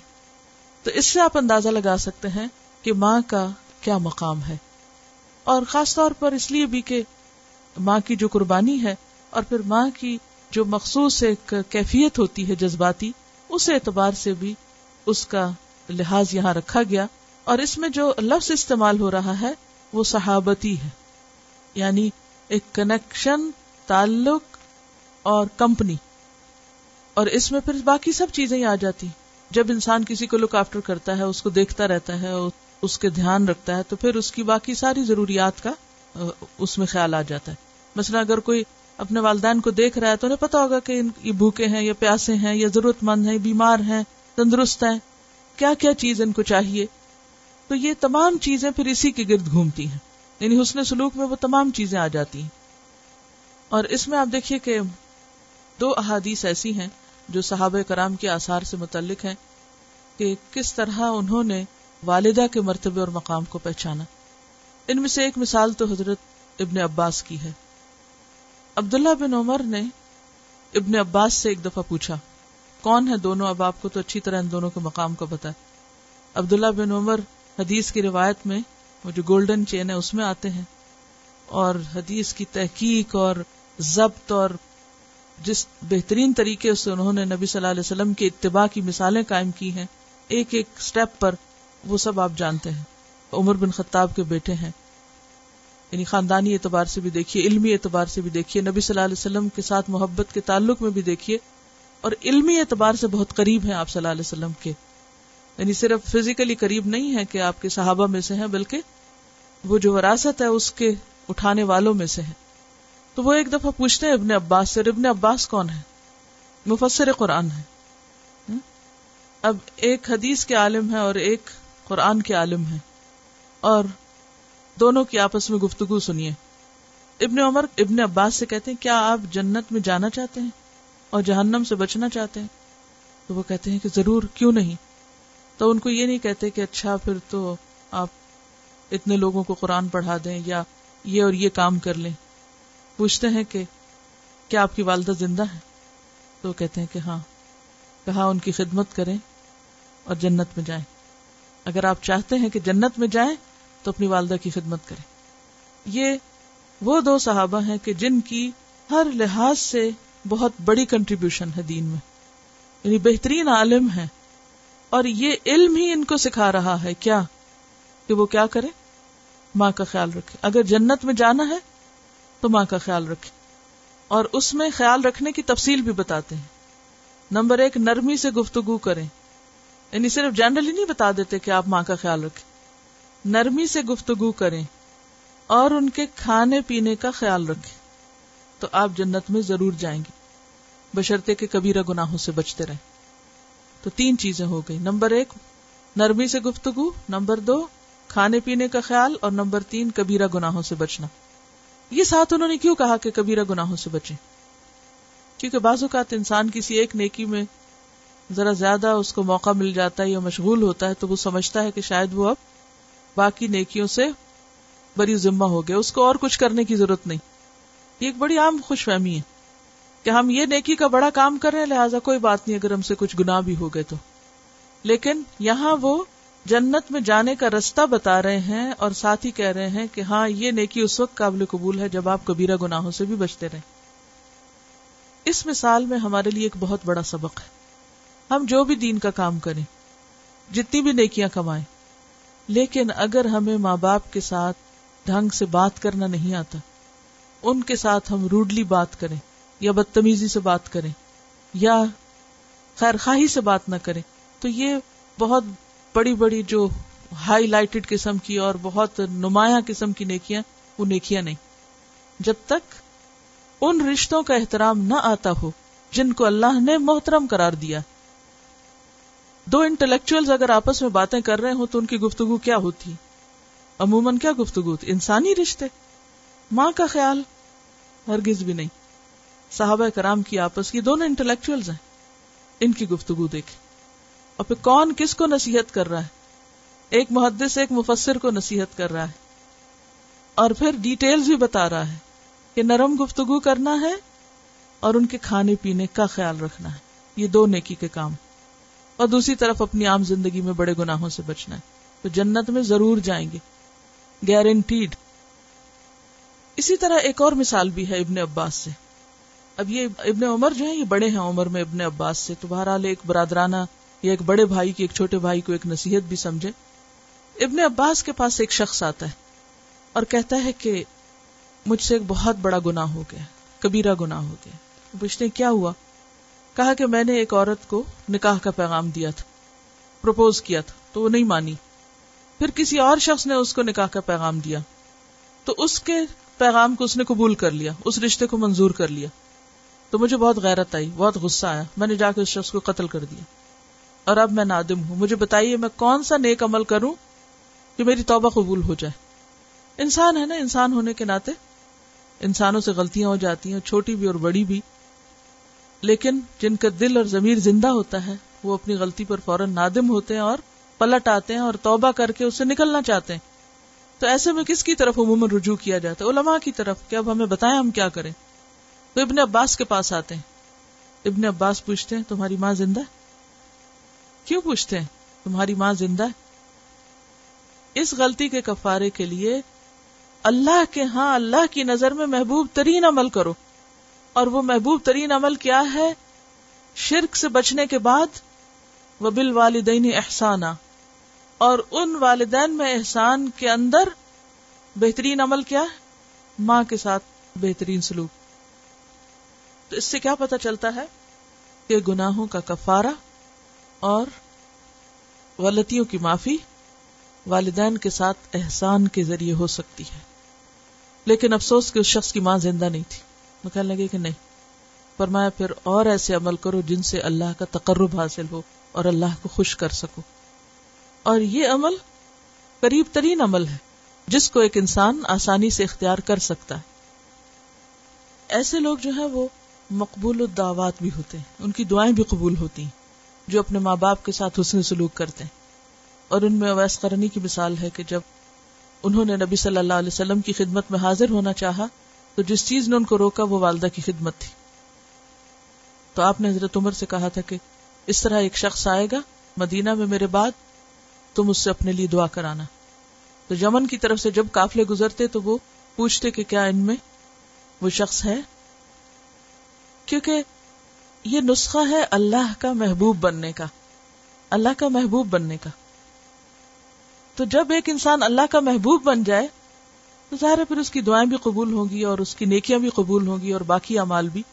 تو اس سے آپ اندازہ لگا سکتے ہیں کہ ماں کا کیا مقام ہے۔ اور خاص طور پر اس لیے بھی کہ ماں کی جو قربانی ہے اور پھر ماں کی جو مخصوص ایک کیفیت ہوتی ہے جذباتی، اس اعتبار سے بھی اس کا لحاظ یہاں رکھا گیا اور اس میں جو لفظ استعمال ہو رہا ہے، وہ صحابتی ہے۔ یعنی ایک کنیکشن تعلق اور کمپنی اور اس میں پھر باقی سب چیزیں آ جاتی۔ جب انسان کسی کو لک آفٹر کرتا ہے، اس کو دیکھتا رہتا ہے اس کے دھیان رکھتا ہے تو پھر اس کی باقی ساری ضروریات کا اس میں خیال آ جاتا ہے۔ مثلا اگر کوئی اپنے والدین کو دیکھ رہا ہے تو انہیں پتا ہوگا کہ یہ بھوکے ہیں یا پیاسے ہیں یا ضرورت مند ہیں بیمار ہیں، تندرست ہیں۔ کیا کیا چیز ان کو چاہیے؟ تو یہ تمام چیزیں پھر اسی کے گرد گھومتی ہیں۔ یعنی حسن سلوک میں وہ تمام چیزیں آ جاتی ہیں۔ اور اس میں آپ دیکھیے کہ دو احادیث ایسی ہیں جو صحابہ کرام کے آثار سے متعلق ہیں کہ کس طرح انہوں نے والدہ کے مرتبے اور مقام کو پہچانا۔ ان میں سے ایک مثال تو حضرت ابن عباس کی ہے۔ عبداللہ بن عمر نے ابن عباس سے ایک دفعہ پوچھا، کون ہے دونوں؟ اب آپ کو تو اچھی طرح ان دونوں کے مقام کو بتا عبداللہ بن عمر حدیث کی روایت میں وہ جو گولڈن چین ہے، اس میں آتے ہیں۔ اور حدیث کی تحقیق اور ضبط اور جس بہترین طریقے سے انہوں نے نبی صلی اللہ علیہ وسلم کے اتباع کی مثالیں قائم کی ہیں، ایک ایک سٹیپ پر وہ سب آپ جانتے ہیں۔ عمر بن خطاب کے بیٹے ہیں۔ یعنی خاندانی اعتبار سے بھی دیکھیے، علمی اعتبار سے بھی دیکھیے، نبی صلی اللہ علیہ وسلم کے ساتھ محبت کے تعلق میں بھی دیکھیے۔ اور علمی اعتبار سے بہت قریب ہیں آپ صلی اللہ علیہ وسلم کے۔ یعنی صرف فزیکلی قریب نہیں ہے کہ آپ کے صحابہ میں سے ہیں، بلکہ وہ جو وراثت ہے، اس کے اٹھانے والوں میں سے ہے تو وہ ایک دفعہ پوچھتے ہیں، ابن عباس سے، ابن عباس کون ہے؟ مفسر قرآن ہے۔ اب ایک حدیث کے عالم ہے اور ایک قرآن کے عالم ہیں۔ اور دونوں کی آپس میں گفتگو سنیے۔ ابن عمر ابن عباس سے کہتے ہیں، کیا آپ جنت میں جانا چاہتے ہیں اور جہنم سے بچنا چاہتے ہیں؟ تو وہ کہتے ہیں کہ ضرور، کیوں نہیں؟ تو ان کو یہ نہیں کہتے کہ اچھا پھر تو آپ اتنے لوگوں کو قرآن پڑھا دیں یا یہ اور یہ کام کر لیں۔ پوچھتے ہیں کہ کیا آپ کی والدہ زندہ ہے تو کہتے ہیں کہ ہاں کہا ان کی خدمت کریں اور جنت میں جائیں۔ اگر آپ چاہتے ہیں کہ جنت میں جائیں تو اپنی والدہ کی خدمت کریں۔ یہ وہ دو صحابہ ہیں کہ جن کی ہر لحاظ سے بہت بڑی کنٹریبیوشن ہے دین میں۔ یعنی بہترین عالم ہے اور یہ علم ہی ان کو سکھا رہا ہے کیا؟ کہ وہ کیا کرے ماں کا خیال رکھے اگر جنت میں جانا ہے تو ماں کا خیال رکھے اور اس میں خیال رکھنے کی تفصیل بھی بتاتے ہیں۔ نمبر ایک، نرمی سے گفتگو کریں۔ یعنی صرف جنرلی نہیں بتا دیتے کہ آپ ماں کا خیال رکھیں۔ نرمی سے گفتگو کریں اور ان کے کھانے پینے کا خیال رکھیں۔ تو آپ جنت میں ضرور جائیں گے۔ بشرطے کے کبیرہ گناہوں سے بچتے رہیں۔ تو تین چیزیں ہو گئی نمبر ایک، نرمی سے گفتگو۔ نمبر دو، کھانے پینے کا خیال۔ اور نمبر تین، کبیرہ گناہوں سے بچنا۔ یہ ساتھ انہوں نے کیوں کہا کہ کبیرہ گناہوں سے بچے کیونکہ بعض اوقات انسان کسی ایک نیکی میں ذرا زیادہ اس کو موقع مل جاتا ہے یا مشغول ہوتا ہے تو وہ سمجھتا ہے کہ شاید وہ اب باقی نیکیوں سے بڑی ذمہ ہو گیا، اس کو اور کچھ کرنے کی ضرورت نہیں۔ یہ ایک بڑی عام خوش فہمی ہے کہ ہم یہ نیکی کا بڑا کام کر رہے ہیں، لہٰذا کوئی بات نہیں، اگر ہم سے کچھ گنا بھی ہو گئے تو۔ لیکن یہاں وہ جنت میں جانے کا رستہ بتا رہے ہیں اور ساتھ ہی کہہ رہے ہیں کہ ہاں یہ نیکی اس وقت قابل قبول ہے جب آپ کبیرہ گناہوں سے بھی بچتے رہیں۔ اس مثال میں ہمارے لیے ایک بہت بڑا سبق ہے۔ ہم جو بھی دین کا کام کریں، جتنی بھی نیکیاں کمائیں۔ لیکن اگر ہمیں ماں باپ کے ساتھ ڈھنگ سے بات کرنا نہیں آتا، ان کے ساتھ ہم روڈلی بات کریں یا بدتمیزی سے بات کریں یا خیر خواہی سے بات نہ کریں، تو یہ بہت بڑی بڑی جو ہائی لائٹڈ قسم کی اور بہت نمایاں قسم کی نیکیاں، وہ نیکیاں نہیں۔ جب تک ان رشتوں کا احترام نہ آتا ہو، جن کو اللہ نے محترم قرار دیا دو انٹلیکچوئل اگر آپس میں باتیں کر رہے ہوں تو ان کی گفتگو کیا ہوتی؟ عموماً کیا گفتگو ہوتی؟ انسانی رشتے؟ ماں کا خیال؟ ہرگز بھی نہیں۔ صحابہ کرام کی آپس کی دونوں انٹلیکچوئل ہیں۔ ان کی گفتگو دیکھیں۔ اور پھر کون کس کو نصیحت کر رہا ہے؟ ایک محدث، ایک مفسر کو نصیحت کر رہا ہے۔ اور پھر ڈیٹیلز بھی بتا رہا ہے کہ نرم گفتگو کرنا ہے اور ان کے کھانے پینے کا خیال رکھنا ہے۔ یہ دو نیکی کے کام۔ اور دوسری طرف اپنی عام زندگی میں بڑے گناہوں سے بچنا ہے۔ تو جنت میں ضرور جائیں گے۔ گارنٹیڈ اسی طرح ایک اور مثال بھی ہے ابن عباس سے۔ اب یہ ابن عمر جو ہے یہ بڑے ہیں عمر میں ابن عباس سے۔ تو بہرحال ایک برادرانہ یا ایک بڑے بھائی کی، ایک چھوٹے بھائی کو ایک نصیحت بھی سمجھے۔ ابن عباس کے پاس ایک شخص آتا ہے اور کہتا ہے کہ مجھ سے ایک بہت بڑا گنا ہو گیا کبیرا گنا ہو گیا پوچھتے کیا ہوا؟ کہا کہ میں نے ایک عورت کو نکاح کا پیغام دیا تھا پروپوز کیا تھا، تو وہ نہیں مانی۔ پھر کسی اور شخص نے اس کو نکاح کا پیغام دیا۔ تو اس کے پیغام کو اس نے قبول کر لیا، اس رشتے کو منظور کر لیا۔ تو مجھے بہت غیرت آئی، بہت غصہ آیا۔ میں نے جا کے اس شخص کو قتل کر دیا۔ اور اب میں نادم ہوں۔ مجھے بتائیے میں کون سا نیک عمل کروں کہ میری توبہ قبول ہو جائے۔ انسان ہے نا، انسان ہونے کے ناطے۔ انسانوں سے غلطیاں ہو جاتی ہیں، چھوٹی بھی اور بڑی بھی۔ لیکن جن کا دل اور ضمیر زندہ ہوتا ہے، وہ اپنی غلطی پر فوراً نادم ہوتے ہیں اور پلٹ آتے ہیں اور توبہ کر کے اسے نکلنا چاہتے ہیں۔ تو ایسے میں کس کی طرف عموماً رجوع کیا جاتا ہے؟ علماء کی طرف کہ اب ہمیں بتائیں ہم کیا کریں۔ تو ابن عباس کے پاس آتے ہیں۔ ابن عباس پوچھتے ہیں، تمہاری ماں زندہ ہے؟ کیوں پوچھتے ہیں؟ تمہاری ماں زندہ ہے؟ اس غلطی کے کفارے کے لیے اللہ کے ہاں اللہ کی نظر میں محبوب ترین عمل کرو۔ اور وہ محبوب ترین عمل کیا ہے؟ شرک سے بچنے کے بعد وہ بال والدین احسانہ اور ان والدین میں احسان کے اندر بہترین عمل کیا ہے؟ ماں کے ساتھ بہترین سلوک۔ تو اس سے کیا پتا چلتا ہے کہ گناہوں کا کفارہ اور غلطیوں کی معافی والدین کے ساتھ احسان کے ذریعے ہو سکتی ہے۔ لیکن افسوس کہ اس شخص کی ماں زندہ نہیں تھی۔ میں کہنے لگے کہ نہیں۔ فرمایا، پھر اور ایسے عمل کرو جن سے اللہ کا تقرب حاصل ہو اور اللہ کو خوش کر سکو۔ اور یہ عمل قریب ترین عمل ہے، جس کو ایک انسان آسانی سے اختیار کر سکتا ہے۔ ایسے لوگ جو ہیں، وہ مقبول الدعوات بھی ہوتے ہیں، ان کی دعائیں بھی قبول ہوتی ہیں، جو اپنے ماں باپ کے ساتھ حسن سلوک کرتے ہیں۔ اور ان میں اویس کرنی کی مثال ہے کہ جب انہوں نے نبی صلی اللہ علیہ وسلم کی خدمت میں حاضر ہونا چاہا تو جس چیز نے ان کو روکا وہ والدہ کی خدمت تھی۔ تو آپ نے حضرت عمر سے کہا تھا کہ اس طرح ایک شخص آئے گا مدینہ میں میرے بعد، تم اس سے اپنے لیے دعا کرانا۔ تو یمن کی طرف سے جب قافلے گزرتے تو وہ پوچھتے کہ کیا ان میں وہ شخص ہے؟ کیونکہ یہ نسخہ ہے اللہ کا محبوب بننے کا۔ اللہ کا محبوب بننے کا۔ تو جب ایک انسان اللہ کا محبوب بن جائے تو ظاہر ہے پھر اس کی دعائیں بھی قبول ہوں گی اور اس کی نیکیاں بھی قبول ہوں گی اور باقی امال بھی۔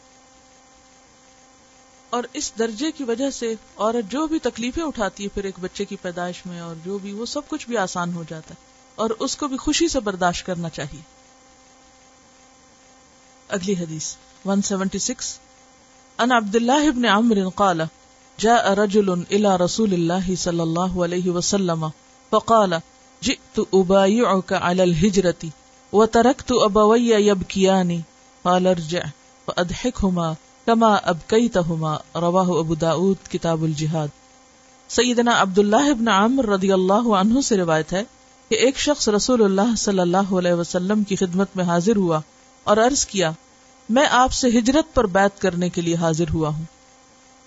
اور اس درجے کی وجہ سے عورت جو بھی تکلیفیں اٹھاتی ہے پھر ایک بچے کی پیدائش میں اور جو بھی وہ سب کچھ بھی آسان ہو جاتا ہے اور اس کو بھی خوشی سے برداشت کرنا چاہیے۔ اگلی حدیث 176 ان عبد الله بن عمرو قال، جاء رجل الى رسول الله صلى الله عليه وسلم فقال، جئت ابايعك على الهجره الهجرة وتركت ابوي يبكيان قال ارجع فاضحكهما كما ابكيتهما رواه ابو داود کتاب الجهاد. سیدنا عبداللہ ابن عمر رضی اللہ عنہ سے روایت ہے کہ ایک شخص رسول اللہ صلی اللہ علیہ وسلم کی خدمت میں حاضر ہوا اور عرض کیا، میں آپ سے ہجرت پر بیت کرنے کے لیے حاضر ہوا ہوں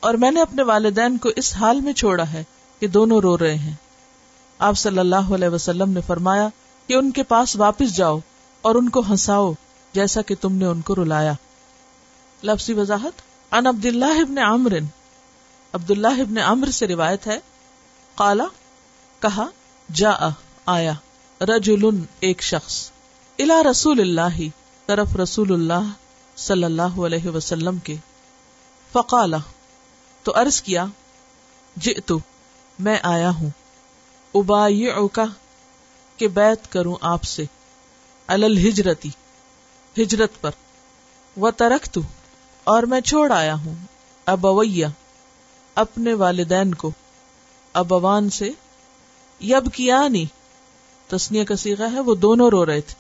اور میں نے اپنے والدین کو اس حال میں چھوڑا ہے کہ دونوں رو رہے ہیں۔ آپ صلی اللہ علیہ وسلم نے فرمایا کہ ان کے پاس واپس جاؤ اور ان کو ہنساؤ جیسا کہ تم نے ان کو رلایا۔ لفظی وضاحت ان عبد اللہ ابن عمر عبد اللہ ابن عمر سے روایت ہے کالا کہا جا آیا رجل ایک شخص الا رسول اللہ، طرف رسول اللہ صلی اللہ علیہ وسلم کے۔ فقالا، تو عرض کیا، جئتو، میں آیا ہوں۔ ابا کہ بیت کروں آپ سے۔ الجرتی ہجرت پر۔ و ترخت اور میں چھوڑ آیا ہوں۔ ابویا اپنے والدین کو۔ ابوان سے یب کیا نہیں تسنیا کا سیگا ہے، وہ دونوں رو رہے تھے۔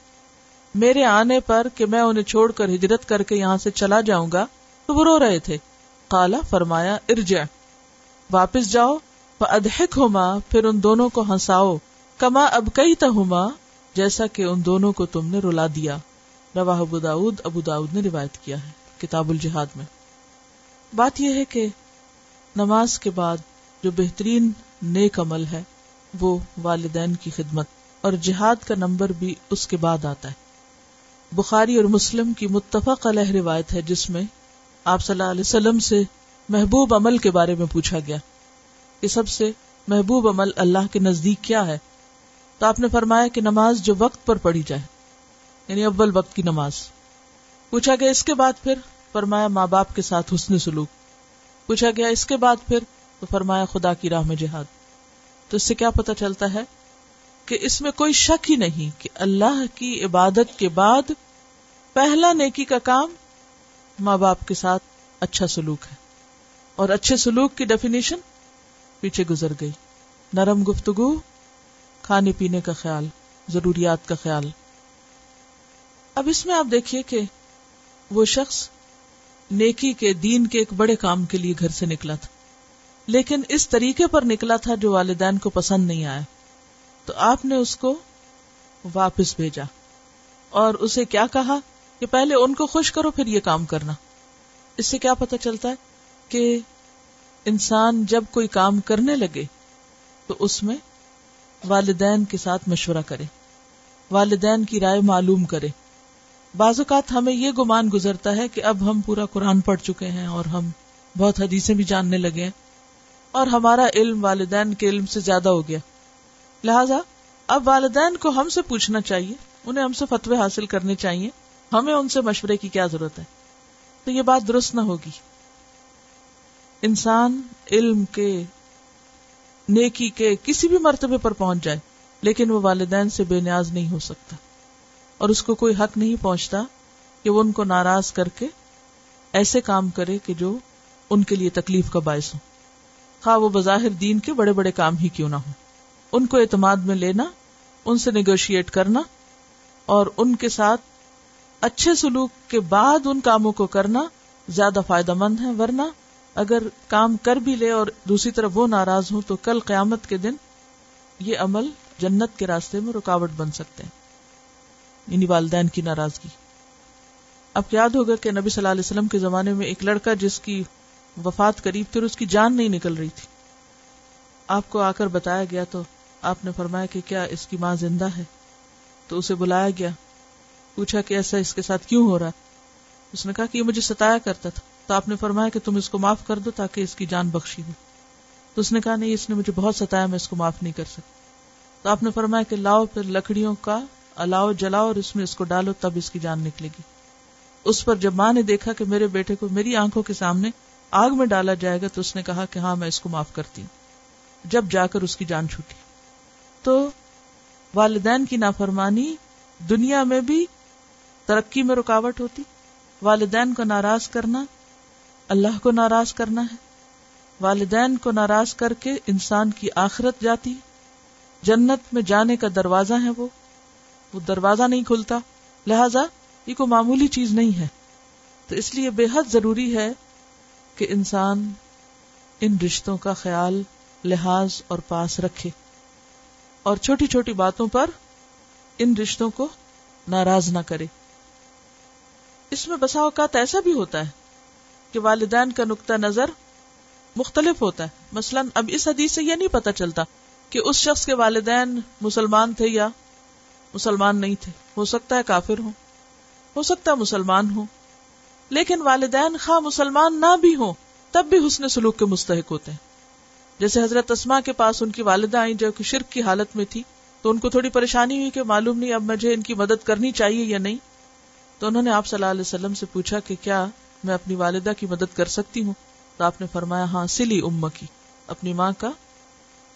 میرے آنے پر کہ میں انہیں چھوڑ کر ہجرت کر کے یہاں سے چلا جاؤں گا، تو وہ رو رہے تھے۔ کالا فرمایا، ارجع، واپس جاؤ ادہک ہوما پھر ان دونوں کو ہنساؤ۔ کما اب کئی تہما جیسا کہ ان دونوں کو تم نے رلا دیا۔ روا ابو داود ابو داود نے روایت کیا ہے کتاب الجہاد میں۔ بات یہ ہے کہ نماز کے بعد جو بہترین نیک عمل ہے، وہ والدین کی خدمت اور جہاد کا نمبر بھی اس کے بعد آتا ہے۔ بخاری اور مسلم کی متفق علیہ روایت ہے، جس میں آپ صلی اللہ علیہ وسلم سے محبوب عمل کے بارے میں پوچھا گیا کہ سب سے محبوب عمل اللہ کے نزدیک کیا ہے۔ تو آپ نے فرمایا کہ نماز جو وقت پر پڑھی جائے یعنی اول وقت کی نماز۔ پوچھا گیا اس کے بعد پھر؟ فرمایا ماں باپ کے ساتھ حسن سلوک۔ پوچھا گیا اس کے بعد پھر؟ تو فرمایا خدا کی راہ میں جہاد۔ تو اس سے کیا پتا چلتا ہے کہ اس میں کوئی شک ہی نہیں کہ اللہ کی عبادت کے بعد پہلا نیکی کا کام ماں باپ کے ساتھ اچھا سلوک ہے۔ اور اچھے سلوک کی ڈیفینیشن پیچھے گزر گئی۔ نرم گفتگو کھانے پینے کا خیال، ضروریات کا خیال۔ اب اس میں آپ دیکھیے کہ وہ شخص نیکی کے، دین کے ایک بڑے کام کے لیے گھر سے نکلا تھا۔ لیکن اس طریقے پر نکلا تھا جو والدین کو پسند نہیں آیا۔ تو آپ نے اس کو واپس بھیجا۔ اور اسے کیا کہا کہ پہلے ان کو خوش کرو، پھر یہ کام کرنا۔ اس سے کیا پتا چلتا ہے کہ انسان جب کوئی کام کرنے لگے تو اس میں والدین کے ساتھ مشورہ کرے۔ والدین کی رائے معلوم کرے۔ بعض اوقات ہمیں یہ گمان گزرتا ہے کہ اب ہم پورا قرآن پڑھ چکے ہیں اور ہم بہت حدیثیں بھی جاننے لگے ہیں اور ہمارا علم والدین کے علم سے زیادہ ہو گیا۔ لہذا اب والدین کو ہم سے پوچھنا چاہیے، انہیں ہم سے فتوے حاصل کرنے چاہیے۔ ہمیں ان سے مشورے کی کیا ضرورت ہے؟ تو یہ بات درست نہ ہوگی۔ انسان علم کے نیکی کے کسی بھی مرتبے پر پہنچ جائے، لیکن وہ والدین سے بے نیاز نہیں ہو سکتا۔ اور اس کو کوئی حق نہیں پہنچتا کہ وہ ان کو ناراض کر کے ایسے کام کرے کہ جو ان کے لیے تکلیف کا باعث ہو خواہ وہ بظاہر دین کے بڑے بڑے کام ہی کیوں نہ ہو ان کو اعتماد میں لینا، ان سے نیگوشیٹ کرنا اور ان کے ساتھ اچھے سلوک کے بعد ان کاموں کو کرنا زیادہ فائدہ مند ہے ورنہ اگر کام کر بھی لے اور دوسری طرف وہ ناراض ہوں تو کل قیامت کے دن یہ عمل جنت کے راستے میں رکاوٹ بن سکتے ہیں۔ یعنی والدین کی ناراضگی۔ اب یاد ہوگا کہ نبی صلی اللہ علیہ وسلم کے زمانے میں ایک لڑکا جس کی وفات قریب تھی اور اس کی جان نہیں نکل رہی تھی۔ آپ کو آ کر بتایا گیا تو آپ نے فرمایا کہ کیا اس کی ماں زندہ ہے؟ تو اسے بلایا گیا۔ پوچھا کہ ایسا اس کے ساتھ کیوں ہو رہا؟ ہے اس نے کہا کہ یہ مجھے ستایا کرتا تھا۔ تو آپ نے فرمایا کہ تم اس کو معاف کر دو تاکہ اس کی جان بخشی ہو۔ تو اس نے کہا، نہیں، اس نے مجھے بہت ستایا، میں اس کو معاف نہیں کر سکتا۔ تو آپ نے فرمایا کہ لاؤ پھر لکڑیوں کا الاؤ، جلاؤ اور اس میں اس کو ڈالو، تب اس کی جان نکلے گی۔ اس پر جب ماں نے دیکھا کہ میرے بیٹے کو میری آنکھوں کے سامنے آگ میں ڈالا جائے گا، تو اس نے کہا کہ ہاں میں اس کو معاف کرتی ہوں۔ جب جا کر اس کی جان چھوٹی۔ تو والدین کی نافرمانی دنیا میں بھی ترقی میں رکاوٹ ہوتی۔ والدین کو ناراض کرنا اللہ کو ناراض کرنا ہے۔ والدین کو ناراض کر کے انسان کی آخرت جاتی۔ جنت میں جانے کا دروازہ ہے وہ۔ وہ دروازہ نہیں کھلتا۔ لہذا یہ کوئی معمولی چیز نہیں ہے۔ تو اس لیے بے حد ضروری ہے کہ انسان ان رشتوں کا خیال، لحاظ اور پاس رکھے۔ اور چھوٹی چھوٹی باتوں پر ان رشتوں کو ناراض نہ کرے۔ اس میں بسا اوقات ایسا بھی ہوتا ہے کہ والدین کا نقطہ نظر مختلف ہوتا ہے۔ مثلا اب اس حدیث سے یہ نہیں پتا چلتا کہ اس شخص کے والدین مسلمان تھے یا مسلمان نہیں تھے۔ ہو سکتا ہے کافر ہو ہو سکتا ہے مسلمان ہو لیکن والدین خواہ مسلمان نہ بھی ہوں، تب بھی حسن سلوک کے مستحق ہوتے ہیں۔ جیسے حضرت اسما کے پاس ان کی والدہ آئی جو کہ شرک کی حالت میں تھی، تو ان کو تھوڑی پریشانی ہوئی کہ معلوم نہیں اب مجھے ان کی مدد کرنی چاہیے یا نہیں۔ تو انہوں نے آپ صلی اللہ علیہ وسلم سے پوچھا کہ کیا میں اپنی والدہ کی مدد کر سکتی ہوں؟ تو آپ نے فرمایا ہاں سلی ام کی۔ اپنی ماں کا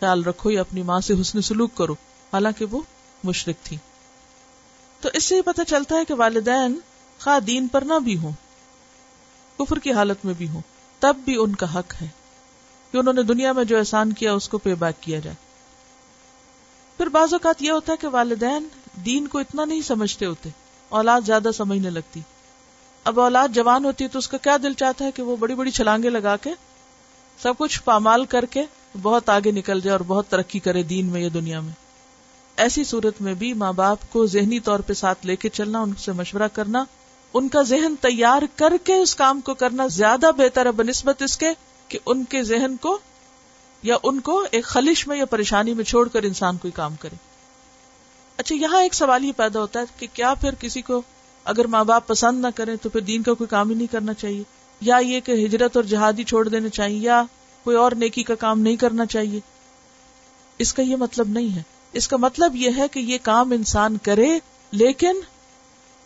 خیال رکھو یا اپنی ماں سے حسن سلوک کرو۔ حالانکہ وہ مشرق تھی۔ تو اس سے یہ پتہ چلتا ہے کہ والدین خواہ دین پر نہ بھی ہوں، کفر کی حالت میں بھی ہوں۔ تب بھی ان کا حق ہے کہ انہوں نے دنیا میں جو احسان کیا، اس کو پے بیک کیا جائے۔ پھر بعض اوقات یہ ہوتا ہے کہ والدین دین کو اتنا نہیں سمجھتے ہوتے، اولاد زیادہ سمجھنے لگتی۔ اب اولاد جوان ہوتی ہے تو اس کا کیا دل چاہتا ہے کہ وہ بڑی بڑی چھلانگے لگا کے سب کچھ پامال کر کے بہت آگے نکل جائے اور بہت ترقی کرے دین میں یا دنیا میں؟ ایسی صورت میں بھی ماں باپ کو ذہنی طور پہ ساتھ لے کے چلنا، ان سے مشورہ کرنا، ان کا ذہن تیار کر کے اس کام کو کرنا زیادہ بہتر ہے، بنسبت اس کے کہ ان کے ذہن کو یا ان کو ایک خلش میں یا پریشانی میں چھوڑ کر انسان کوئی کام کرے۔ اچھا یہاں ایک سوال ہی پیدا ہوتا ہے کہ کیا پھر کسی کو اگر ماں باپ پسند نہ کریں تو پھر دین کا کوئی کام ہی نہیں کرنا چاہیے۔ یا یہ کہ ہجرت اور جہادی چھوڑ دینا چاہیے یا کوئی اور نیکی کا کام نہیں کرنا چاہیے۔ اس کا یہ مطلب نہیں ہے۔ اس کا مطلب یہ ہے کہ یہ کام انسان کرے لیکن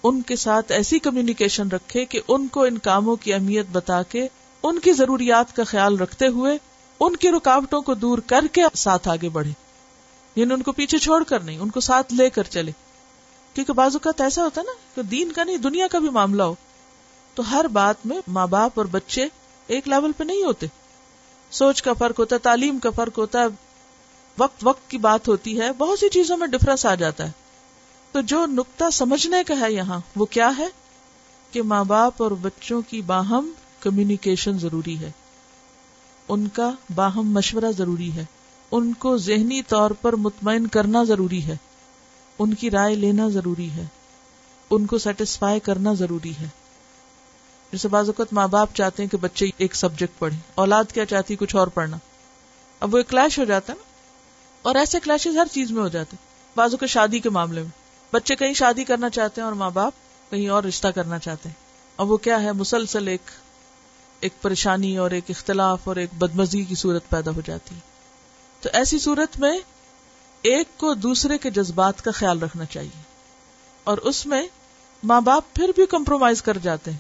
ان کے ساتھ ایسی کمیونیکیشن رکھے کہ ان کو ان کاموں کی اہمیت بتا کے ان کی ضروریات کا خیال رکھتے ہوئے ان کی رکاوٹوں کو دور کر کے ساتھ آگے بڑھے۔ یعنی ان کو پیچھے چھوڑ کر نہیں، ان کو ساتھ لے کر چلے۔ کیونکہ بعض اوقات ایسا ہوتا ہے نا کہ دین کا نہیں، دنیا کا بھی معاملہ ہو، تو ہر بات میں ماں باپ اور بچے ایک لیول پہ نہیں ہوتے۔ سوچ کا فرق ہوتا ہے، تعلیم کا فرق ہوتا ہے، وقت وقت کی بات ہوتی ہے، بہت سی چیزوں میں ڈفرنس آ جاتا ہے۔ تو جو نقطہ سمجھنے کا ہے یہاں، وہ کیا ہے؟ کہ ماں باپ اور بچوں کی باہم کمیونیکیشن ضروری ہے۔ ان کا باہم مشورہ ضروری ہے۔ ان کو ذہنی طور پر مطمئن کرنا ضروری ہے۔ ان کی رائے لینا ضروری ہے۔ ان کو سیٹسفائی کرنا ضروری ہے۔ جیسے بعض اوقات ماں باپ چاہتے ہیں کہ بچے ایک سبجیکٹ پڑھیں۔ اولاد کیا چاہتی کچھ اور پڑھنا۔ اب وہ ایک کلیش ہو جاتا ہے نا۔ اور ایسے کلیشز ہر چیز میں ہو جاتے بعض اوقات شادی کے معاملے میں۔ بچے کہیں شادی کرنا چاہتے ہیں اور ماں باپ کہیں اور رشتہ کرنا چاہتے ہیں۔ اب وہ کیا ہے؟ مسلسل ایک ایک پریشانی اور ایک اختلاف اور ایک بدمزگی کی صورت پیدا ہو جاتی ہے۔ تو ایسی صورت میں ایک کو دوسرے کے جذبات کا خیال رکھنا چاہیے اور اس میں ماں باپ پھر بھی کمپرومائز کر جاتے ہیں۔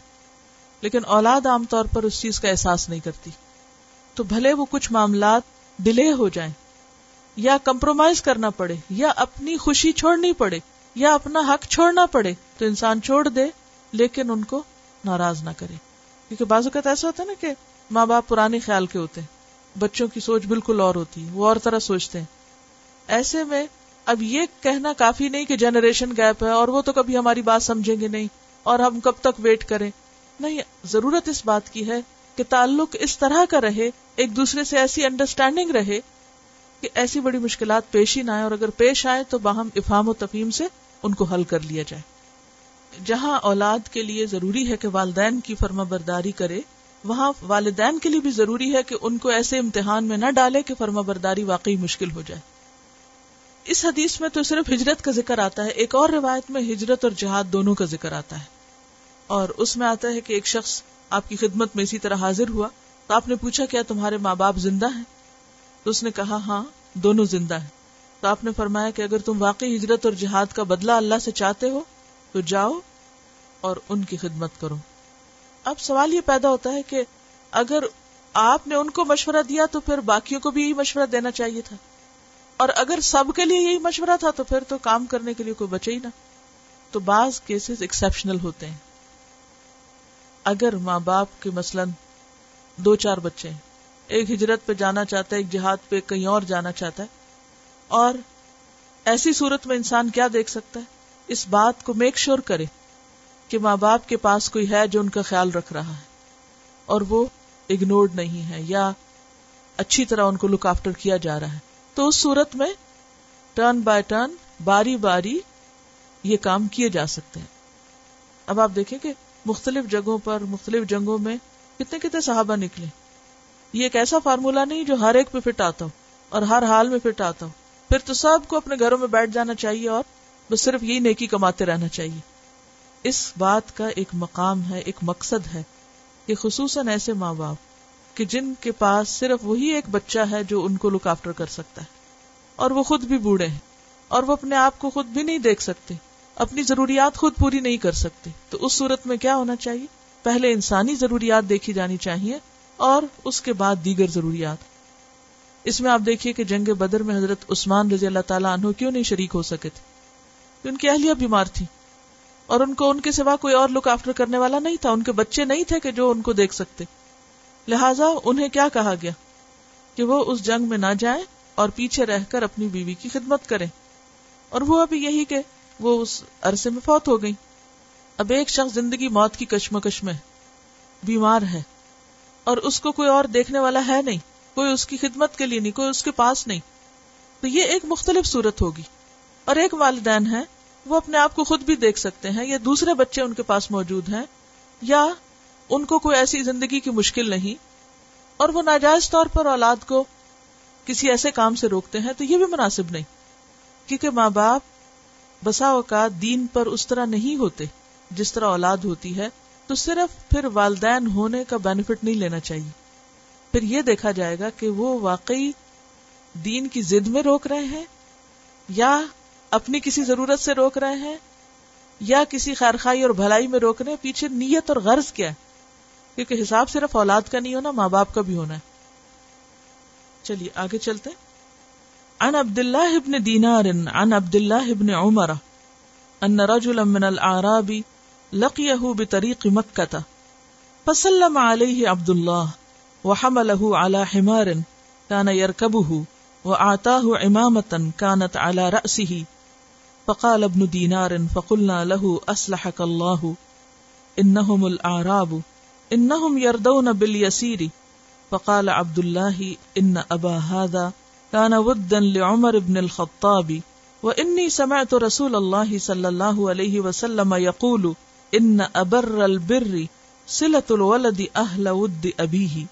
لیکن اولاد عام طور پر اس چیز کا احساس نہیں کرتی۔ تو بھلے وہ کچھ معاملات ڈیلے ہو جائیں یا کمپرومائز کرنا پڑے یا اپنی خوشی چھوڑنی پڑے یا اپنا حق چھوڑنا پڑے تو انسان چھوڑ دے لیکن ان کو ناراض نہ کرے۔ کیونکہ بعض اوقات ایسا ہوتا ہے نا کہ ماں باپ پرانے خیال کے ہوتے ہیں، بچوں کی سوچ بالکل اور ہوتی ہے، وہ اور طرح سوچتے ہیں۔ ایسے میں اب یہ کہنا کافی نہیں کہ جنریشن گیپ ہے اور وہ تو کبھی ہماری بات سمجھیں گے نہیں اور ہم کب تک ویٹ کریں۔ نہیں، ضرورت اس بات کی ہے کہ تعلق اس طرح کا رہے، ایک دوسرے سے ایسی انڈرسٹینڈنگ رہے کہ ایسی بڑی مشکلات پیش ہی نہ آئے اور اگر پیش آئے تو باہم افہام و تفہیم سے ان کو حل کر لیا جائے۔ جہاں اولاد کے لیے ضروری ہے کہ والدین کی فرما برداری کرے، وہاں والدین کے لیے بھی ضروری ہے کہ ان کو ایسے امتحان میں نہ ڈالے کہ فرما برداری واقعی مشکل ہو جائے۔ اس حدیث میں تو صرف ہجرت کا ذکر آتا ہے، ایک اور روایت میں ہجرت اور جہاد دونوں کا ذکر آتا ہے۔ اور اس میں آتا ہے کہ ایک شخص آپ کی خدمت میں اسی طرح حاضر ہوا تو آپ نے پوچھا، کیا تمہارے ماں باپ زندہ ہیں؟ تو اس نے کہا ہاں دونوں زندہ ہیں۔ تو آپ نے فرمایا کہ اگر تم واقعی ہجرت اور جہاد کا بدلہ اللہ سے چاہتے ہو تو جاؤ اور ان کی خدمت کرو۔ اب سوال یہ پیدا ہوتا ہے کہ اگر آپ نے ان کو مشورہ دیا تو پھر باقیوں کو بھی یہی مشورہ دینا چاہیے تھا۔ اور اگر سب کے لیے یہی مشورہ تھا تو پھر تو کام کرنے کے لیے کوئی بچے ہی نہ۔ تو بعض کیسز ایکسپشنل ہوتے ہیں۔ اگر ماں باپ کے مثلاً دو چار بچے ہیں، ایک ہجرت پہ جانا چاہتا ہے، ایک جہاد پہ کہیں اور جانا چاہتا ہے، اور ایسی صورت میں انسان کیا دیکھ سکتا ہے؟ اس بات کو میک شور کرے کہ ماں باپ کے پاس کوئی ہے جو ان کا خیال رکھ رہا ہے، اور وہ اگنورڈ نہیں ہے یا اچھی طرح ان کو لک آفٹر کیا جا رہا ہے۔ تو اس صورت میں ٹرن بائی ٹرن باری باری یہ کام کیے جا سکتے ہیں۔ اب آپ دیکھیں کہ مختلف جگہوں پر، مختلف جنگوں میں کتنے کتنے صحابہ نکلے۔ یہ ایک ایسا فارمولا نہیں جو ہر ایک پہ فٹ آتا ہو اور ہر حال میں فٹ آتا ہو۔ پھر تو سب کو اپنے گھروں میں بیٹھ جانا چاہیے اور بس صرف یہی نیکی کماتے رہنا چاہیے۔ اس بات کا ایک مقام ہے، ایک مقصد ہے کہ خصوصاً ایسے ماں باپ کہ جن کے پاس صرف وہی ایک بچہ ہے جو ان کو لک آفٹر کر سکتا ہے۔ اور وہ خود بھی بوڑھے ہیں۔ اور وہ اپنے آپ کو خود بھی نہیں دیکھ سکتے۔ اپنی ضروریات خود پوری نہیں کر سکتے۔ تو اس صورت میں کیا ہونا چاہیے؟ پہلے انسانی ضروریات دیکھی جانی چاہیے اور اس کے بعد دیگر ضروریات۔ اس میں آپ دیکھیے کہ جنگ بدر میں حضرت عثمان رضی اللہ تعالیٰ عنہ کیوں نہیں شریک ہو سکے تھے؟ ان کی اہلیہ بیمار تھی۔ اور ان کو ان کے سوا کوئی اور لک آفٹر کرنے والا نہیں تھا۔ ان کے بچے نہیں تھے کہ جو ان کو دیکھ سکتے۔ لہذا انہیں کیا کہا گیا؟ کہ وہ اس جنگ میں نہ جائیں اور پیچھے رہ کر اپنی بیوی کی خدمت کریں۔ اور وہ ابھی یہی کہ وہ اس عرصے میں فوت ہو گئی اب ایک شخص زندگی موت کی کشمکش میں بیمار ہے اور اس کو کوئی اور دیکھنے والا ہے نہیں، کوئی اس کی خدمت کے لیے نہیں، کوئی اس کے پاس نہیں۔ تو یہ ایک مختلف صورت ہوگی۔ اور ایک والدین ہے وہ اپنے آپ کو خود بھی دیکھ سکتے ہیں، یا دوسرے بچے ان کے پاس موجود ہیں، یا ان کو کوئی ایسی زندگی کی مشکل نہیں اور وہ ناجائز طور پر اولاد کو کسی ایسے کام سے روکتے ہیں تو یہ بھی مناسب نہیں کیونکہ ماں باپ بسا اوقات دین پر اس طرح نہیں ہوتے جس طرح اولاد ہوتی ہے تو صرف پھر والدین ہونے کا بینیفٹ نہیں لینا چاہیے۔ پھر یہ دیکھا جائے گا کہ وہ واقعی دین کی زد میں روک رہے ہیں یا اپنی کسی ضرورت سے روک رہے ہیں یا کسی خیرخائی اور بھلائی میں روک رہے ہیں پیچھے نیت اور غرض کیا ہے۔ کیونکہ حساب صرف اولاد کا نہیں ہونا، ماں باپ کا بھی ہونا ہے۔ چلیے، آگے چلتے عن عبد الله ابن دینار، عن عبد الله ابن عمر، ان رجلا من الاعراب لقيه بطريق مكة فسلم عليه عبد الله وحمله على حمار كان يركبه وأعطاه عمامة كانت على رأسه فقال ابن دينار فقلنا له أصلحك الله إنهم الأعراب إنهم يردون باليسير. فقال عبد الله إن أبا هذا كان ودا لعمر بن الخطاب. وإني سمعت رسول الله صلى الله عليه وسلم يقول، إن أبر البر صلة الولد أهل ود أبيه.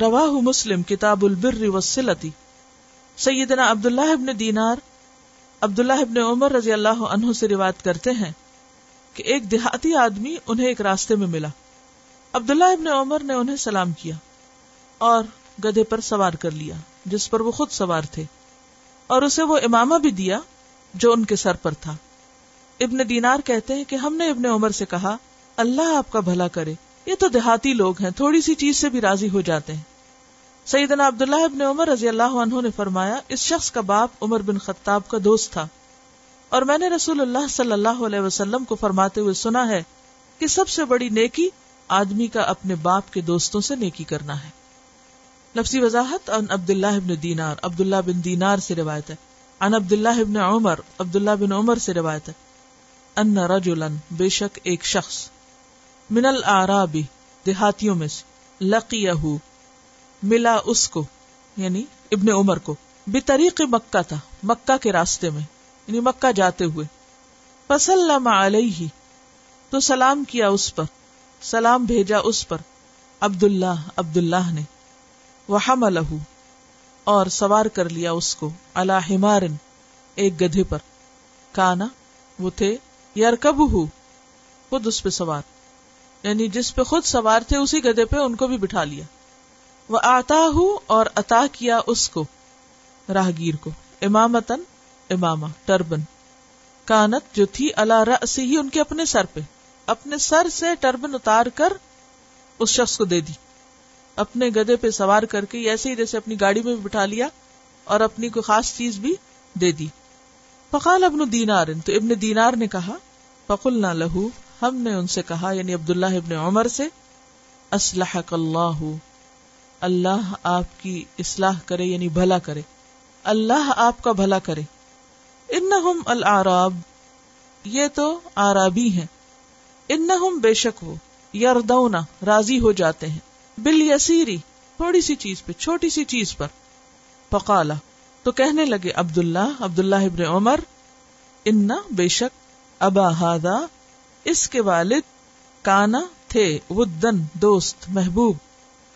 رواه مسلم، كتاب البر والصلة. سیدنا عبداللہ ابن دینار عبداللہ ابن عمر رضی اللہ عنہ سے روایت کرتے ہیں کہ ایک دیہاتی آدمی انہیں ایک راستے میں ملا۔ عبداللہ ابن عمر نے انہیں سلام کیا اور گدے پر سوار کر لیا، جس پر وہ خود سوار تھے۔ اور اسے وہ امامہ بھی دیا جو ان کے سر پر تھا۔ ابن دینار کہتے ہیں کہ ہم نے ابن عمر سے کہا، اللہ آپ کا بھلا کرے۔ یہ تو دیہاتی لوگ ہیں، تھوڑی سی چیز سے بھی راضی ہو جاتے ہیں۔ سیدنا عبداللہ ابن عمر رضی اللہ عنہ نے فرمایا، اس شخص کا باپ عمر بن خطاب کا دوست تھا۔ اور میں نے رسول اللہ صلی اللہ علیہ وسلم کو فرماتے ہوئے سنا ہے کہ سب سے بڑی نیکی آدمی کا اپنے باپ کے دوستوں سے نیکی کرنا ہے۔ لفظی وضاحت ان عبداللہ ابن دینار، عبداللہ بن دینار سے روایت ہے۔ عن عبداللہ ابن عمر، عبداللہ بن عمر سے روایت ہے۔ ان رجلا، بے شک ایک شخص۔ من الاعرابی دیہاتیوں میں سے۔ لقیہ ملا اس کو یعنی ابن عمر کو۔ بطریق مکہ تھا، مکہ کے راستے میں یعنی مکہ جاتے ہوئے۔ فسلم علیہ، تو سلام کیا اس پر۔ سلام بھیجا اس پر، عبداللہ عبداللہ نے وحملہ اور سوار کر لیا اس کو اللہ ہمارن ایک گدھے پر۔ کانا، وہ تھے یارکب خود اس پہ سوار۔ یعنی جس پہ خود سوار تھے، اسی گدھے پہ ان کو بھی بٹھا لیا۔ وہ آتا ہوں اور عطا کیا اس کو، راہگیر کو۔ امامتن اماما ٹربن۔ کانت جو تھی اللہ رسی ہی ان کے اپنے سر پہ۔ اپنے سر سے ٹربن اتار کر اس شخص کو دے دی۔ اپنے گدے پہ سوار کر کے ایسے ہی جیسے اپنی گاڑی میں بھی بٹھا لیا اور اپنی کوئی خاص چیز بھی دے دی۔ فقال ابن دینار، تو ابن دینار نے کہا فقل نہ لہو، ہم نے ان سے کہا یعنی عبداللہ ابن عمر سے اسلح اللہ اللہ آپ کی اصلاح کرے یعنی بھلا کرے۔ اللہ آپ کا بھلا کرے۔ ان العراب یہ تو آرابی ہیں۔ ان بے شک وہ یردونا راضی ہو جاتے ہیں۔ بل یسیری تھوڑی سی چیز پہ، چھوٹی سی چیز پر۔ پکالا تو کہنے لگے عبد اللہ عبد اللہ ابن عمر انا بے شک ابا ہادا اس کے والد کانا تھے، ودن، دوست، محبوب۔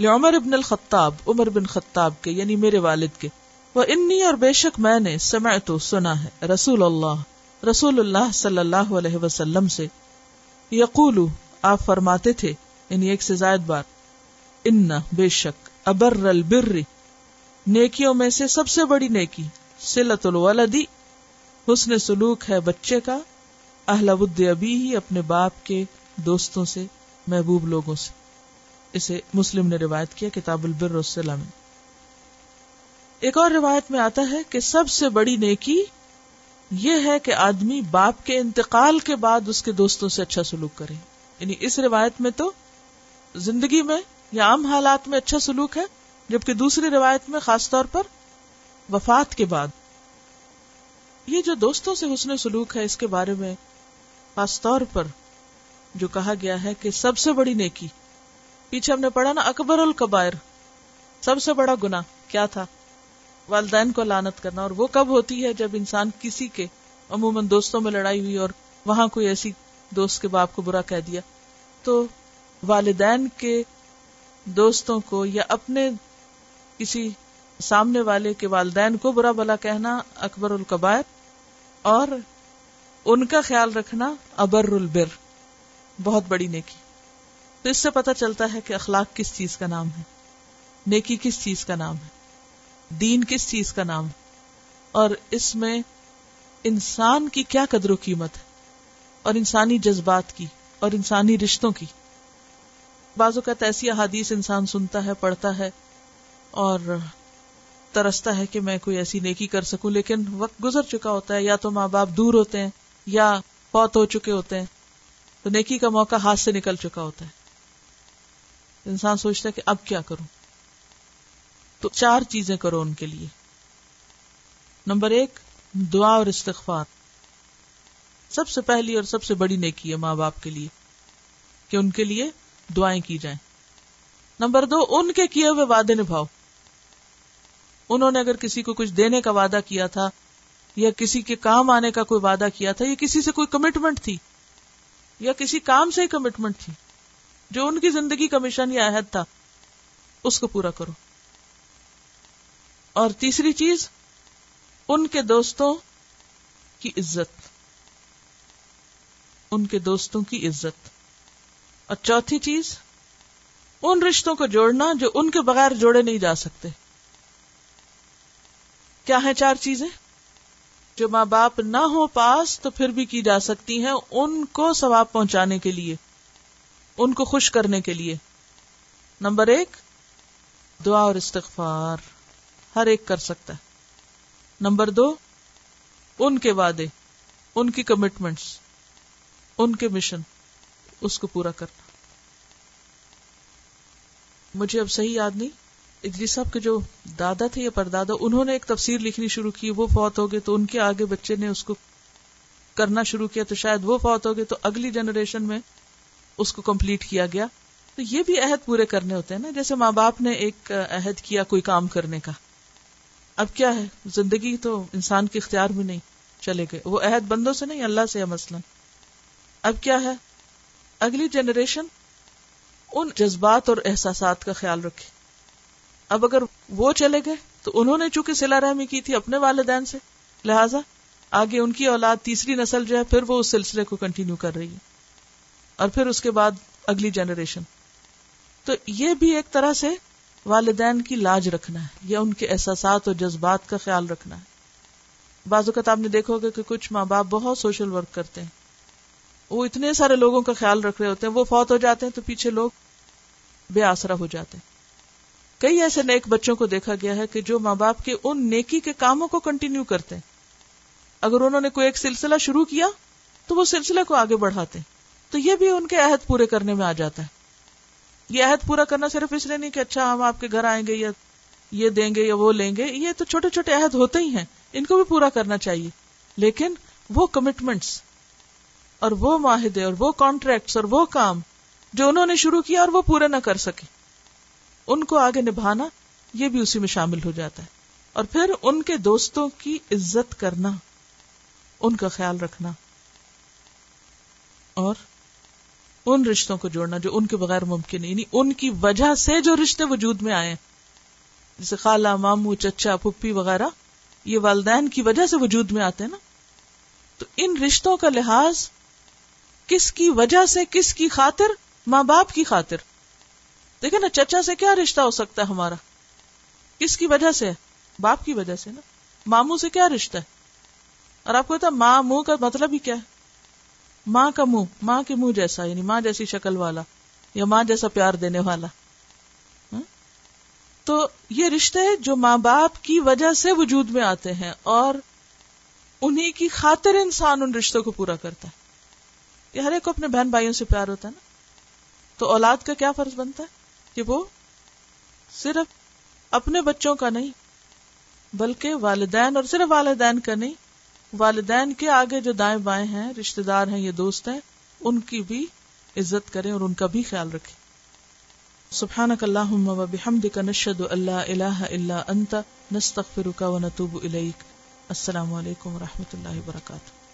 عمر ابن الخطاب، عمر بن خطاب کے یعنی میرے والد کے۔ وہ انی، اور بے شک میں نے سمع تو سنا ہے، رسول اللہ رسول اللہ صلی اللہ علیہ وسلم سے۔ یقول آپ فرماتے تھے یعنی ایک سے زائد بار، ان بے شک ابر البر، نیکیوں میں سے سب سے بڑی نیکی سلت الولدی حسن سلوک ہے بچے کا، اہل ود ابی ہی اپنے باپ کے دوستوں سے، محبوب لوگوں سے۔ اسے مسلم نے روایت کیا، کتاب البر میں ایک اور روایت میں آتا ہے کہ سب سے بڑی نیکی یہ ہے کہ آدمی باپ کے انتقال کے بعد اس کے دوستوں سے اچھا سلوک کرے۔ یعنی اس روایت میں تو زندگی میں یا عام حالات میں اچھا سلوک ہے، جبکہ دوسری روایت میں خاص طور پر وفات کے بعد۔ یہ جو دوستوں سے حسن سلوک ہے، اس کے بارے میں خاص طور پر جو کہا گیا ہے کہ سب سے بڑی نیکی۔ پیچھے ہم نے پڑھا نا، اکبر القبائر سب سے بڑا گنا کیا تھا؟ والدین کو لانت کرنا اور وہ کب ہوتی ہے جب انسان کسی کے عموماً دوستوں میں لڑائی ہوئی اور وہاں کوئی ایسی دوست کے باپ کو برا کہہ دیا؟ تو والدین کے دوستوں کو یا اپنے کسی سامنے والے کے والدین کو برا بلا کہنا اکبر القبائر اور ان کا خیال رکھنا ابر البر، بہت بڑی نیکی۔ تو اس سے پتہ چلتا ہے کہ اخلاق کس چیز کا نام ہے، نیکی کس چیز کا نام ہے۔ دین کس چیز کا نام؟ ہے اور اس میں انسان کی کیا قدر و قیمت ہے؟ اور انسانی جذبات کی، اور انسانی رشتوں کی۔ بعض اوقات ایسی احادیث انسان سنتا ہے، پڑھتا ہے، اور ترستا ہے کہ میں کوئی ایسی نیکی کر سکوں، لیکن وقت گزر چکا ہوتا ہے، یا تو ماں باپ دور ہوتے ہیں، یا فوت ہو چکے ہوتے ہیں، تو نیکی کا موقع ہاتھ سے نکل چکا ہوتا ہے۔ انسان سوچتا ہے کہ اب کیا کروں؟ تو چار چیزیں کرو ان کے لیے۔ نمبر ایک، دعا اور استغفار۔ سب سے پہلی اور سب سے بڑی نیکی ہے ماں باپ کے لیے، کہ ان کے لیے دعائیں کی جائیں۔ نمبر دو، ان کے کیے ہوئے وعدے نبھاؤ۔ انہوں نے اگر کسی کو کچھ دینے کا وعدہ کیا تھا، یا کسی کے کام آنے کا کوئی وعدہ کیا تھا، یا کسی سے کوئی کمٹمنٹ تھی، یا کسی کام سے ہی کمٹمنٹ تھی، جو ان کی زندگی کا مشن یا عہد تھا، اس کو پورا کرو۔ اور تیسری چیز، ان کے دوستوں کی عزت۔ ان کے دوستوں کی عزت۔ اور چوتھی چیز، ان رشتوں کو جوڑنا جو ان کے بغیر جوڑے نہیں جا سکتے۔ کیا ہے چار چیزیں؟ جو ماں باپ نہ ہو پاس تو پھر بھی کی جا سکتی ہیں ان کو ثواب پہنچانے کے لیے، ان کو خوش کرنے کے لیے۔ نمبر ایک، دعا اور استغفار۔ ہر ایک کر سکتا ہے۔ نمبر دو، ان کے وعدے، ان کی کمٹمنٹس ان کے مشن اس کو پورا کرنا۔ مجھے اب صحیح یاد نہیں۔ ادری صاحب کے جو دادا تھے یا پردادا، انہوں نے ایک تفسیر لکھنی شروع کی، وہ فوت ہو گئے تو ان کے آگے بچے نے اس کو کرنا شروع کیا تو شاید وہ فوت ہو گئے تو اگلی جنریشن میں اس کو کمپلیٹ کیا گیا۔ تو یہ بھی عہد پورے کرنے ہوتے ہیں نا۔ جیسے ماں باپ نے ایک عہد کیا کوئی کام کرنے کا۔ اب کیا ہے؟ زندگی تو انسان کے اختیار میں نہیں چلے گئے۔ وہ عہد بندوں سے نہیں، اللہ سے مثلاً۔ اب کیا ہے؟ اگلی جنریشن ان جذبات اور احساسات کا خیال رکھے۔ اب اگر وہ چلے گئے تو انہوں نے چونکہ سلا رحمی کی تھی اپنے والدین سے، لہذا آگے ان کی اولاد تیسری نسل جو ہے، پھر وہ اس سلسلے کو کنٹینیو کر رہی ہے۔ اور پھر اس کے بعد اگلی جنریشن۔ تو یہ بھی ایک طرح سے والدین کی لاج رکھنا ہے، یا ان کے احساسات اور جذبات کا خیال رکھنا ہے۔ بعض اوقات آپ نے دیکھو گے کہ کچھ ماں باپ بہت سوشل ورک کرتے ہیں۔ وہ اتنے سارے لوگوں کا خیال رکھ رہے ہوتے ہیں، وہ فوت ہو جاتے ہیں تو پیچھے لوگ بے آسرا ہو جاتے ہیں۔ کئی ایسے نیک بچوں کو دیکھا گیا ہے کہ جو ماں باپ کے ان نیکی کے کاموں کو کنٹینیو کرتے ہیں۔ اگر انہوں نے کوئی ایک سلسلہ شروع کیا تو وہ سلسلے کو آگے بڑھاتے ہیں۔ تو یہ بھی ان کے عہد پورے کرنے میں آ جاتا ہے۔ یہ عہد پورا کرنا صرف اس لیے نہیں کہ اچھا ہم آپ کے گھر آئیں گے یا یہ دیں گے یا وہ لیں گے، یہ تو چھوٹے چھوٹے عہد ہوتے ہی ہیں، ان کو بھی پورا کرنا چاہیے۔ لیکن وہ کمٹمنٹس اور وہ معاہدے اور وہ کانٹریکٹس اور وہ کام جو انہوں نے شروع کیا اور وہ پورے نہ کر سکے، ان کو آگے نبھانا، یہ بھی اسی میں شامل ہو جاتا ہے۔ اور پھر ان کے دوستوں کی عزت کرنا، ان کا خیال رکھنا۔ اور ان رشتوں کو جوڑنا جو ان کے بغیر ممکن یعنی ان کی وجہ سے جو رشتے وجود میں آئے جیسے خالہ مامو چچا پپی وغیرہ، یہ والدین کی وجہ سے وجود میں آتے ہیں نا۔ تو ان رشتوں کا لحاظ کس کی وجہ سے، کس کی خاطر؟ ماں باپ کی خاطر۔ دیکھیں نا، چچا سے کیا رشتہ ہو سکتا ہے ہمارا؟ کس کی وجہ سے؟ باپ کی وجہ سے نا۔ ماموں سے کیا رشتہ ہے؟ اور آپ کو پتا ماں منہ کا مطلب ہی کیا ہے؟ ماں کا منہ، ماں کے منہ جیسا یعنی ماں جیسی شکل والا، یا ماں جیسا پیار دینے والا۔ ہاں؟ تو یہ رشتے جو ماں باپ کی وجہ سے وجود میں آتے ہیں اور انہیں کی خاطر انسان ان رشتوں کو پورا کرتا ہے۔ یہ ہر ایک کو اپنے بہن بھائیوں سے پیار ہوتا ہے نا؟ تو اولاد کا کیا فرض بنتا ہے؟ کہ وہ صرف اپنے بچوں کا نہیں، بلکہ والدین اور صرف والدین کا نہیں والدین کے آگے جو دائیں بائیں ہیں رشتے دار ہیں یہ دوست ہیں، ان کی بھی عزت کریں اور ان کا بھی خیال رکھیں۔ سبحانك اللهم وبحمدك نشهد ان لا اله الا انت نستغفرك ونتوب اليك السلام علیکم و رحمۃ اللہ وبرکاتہ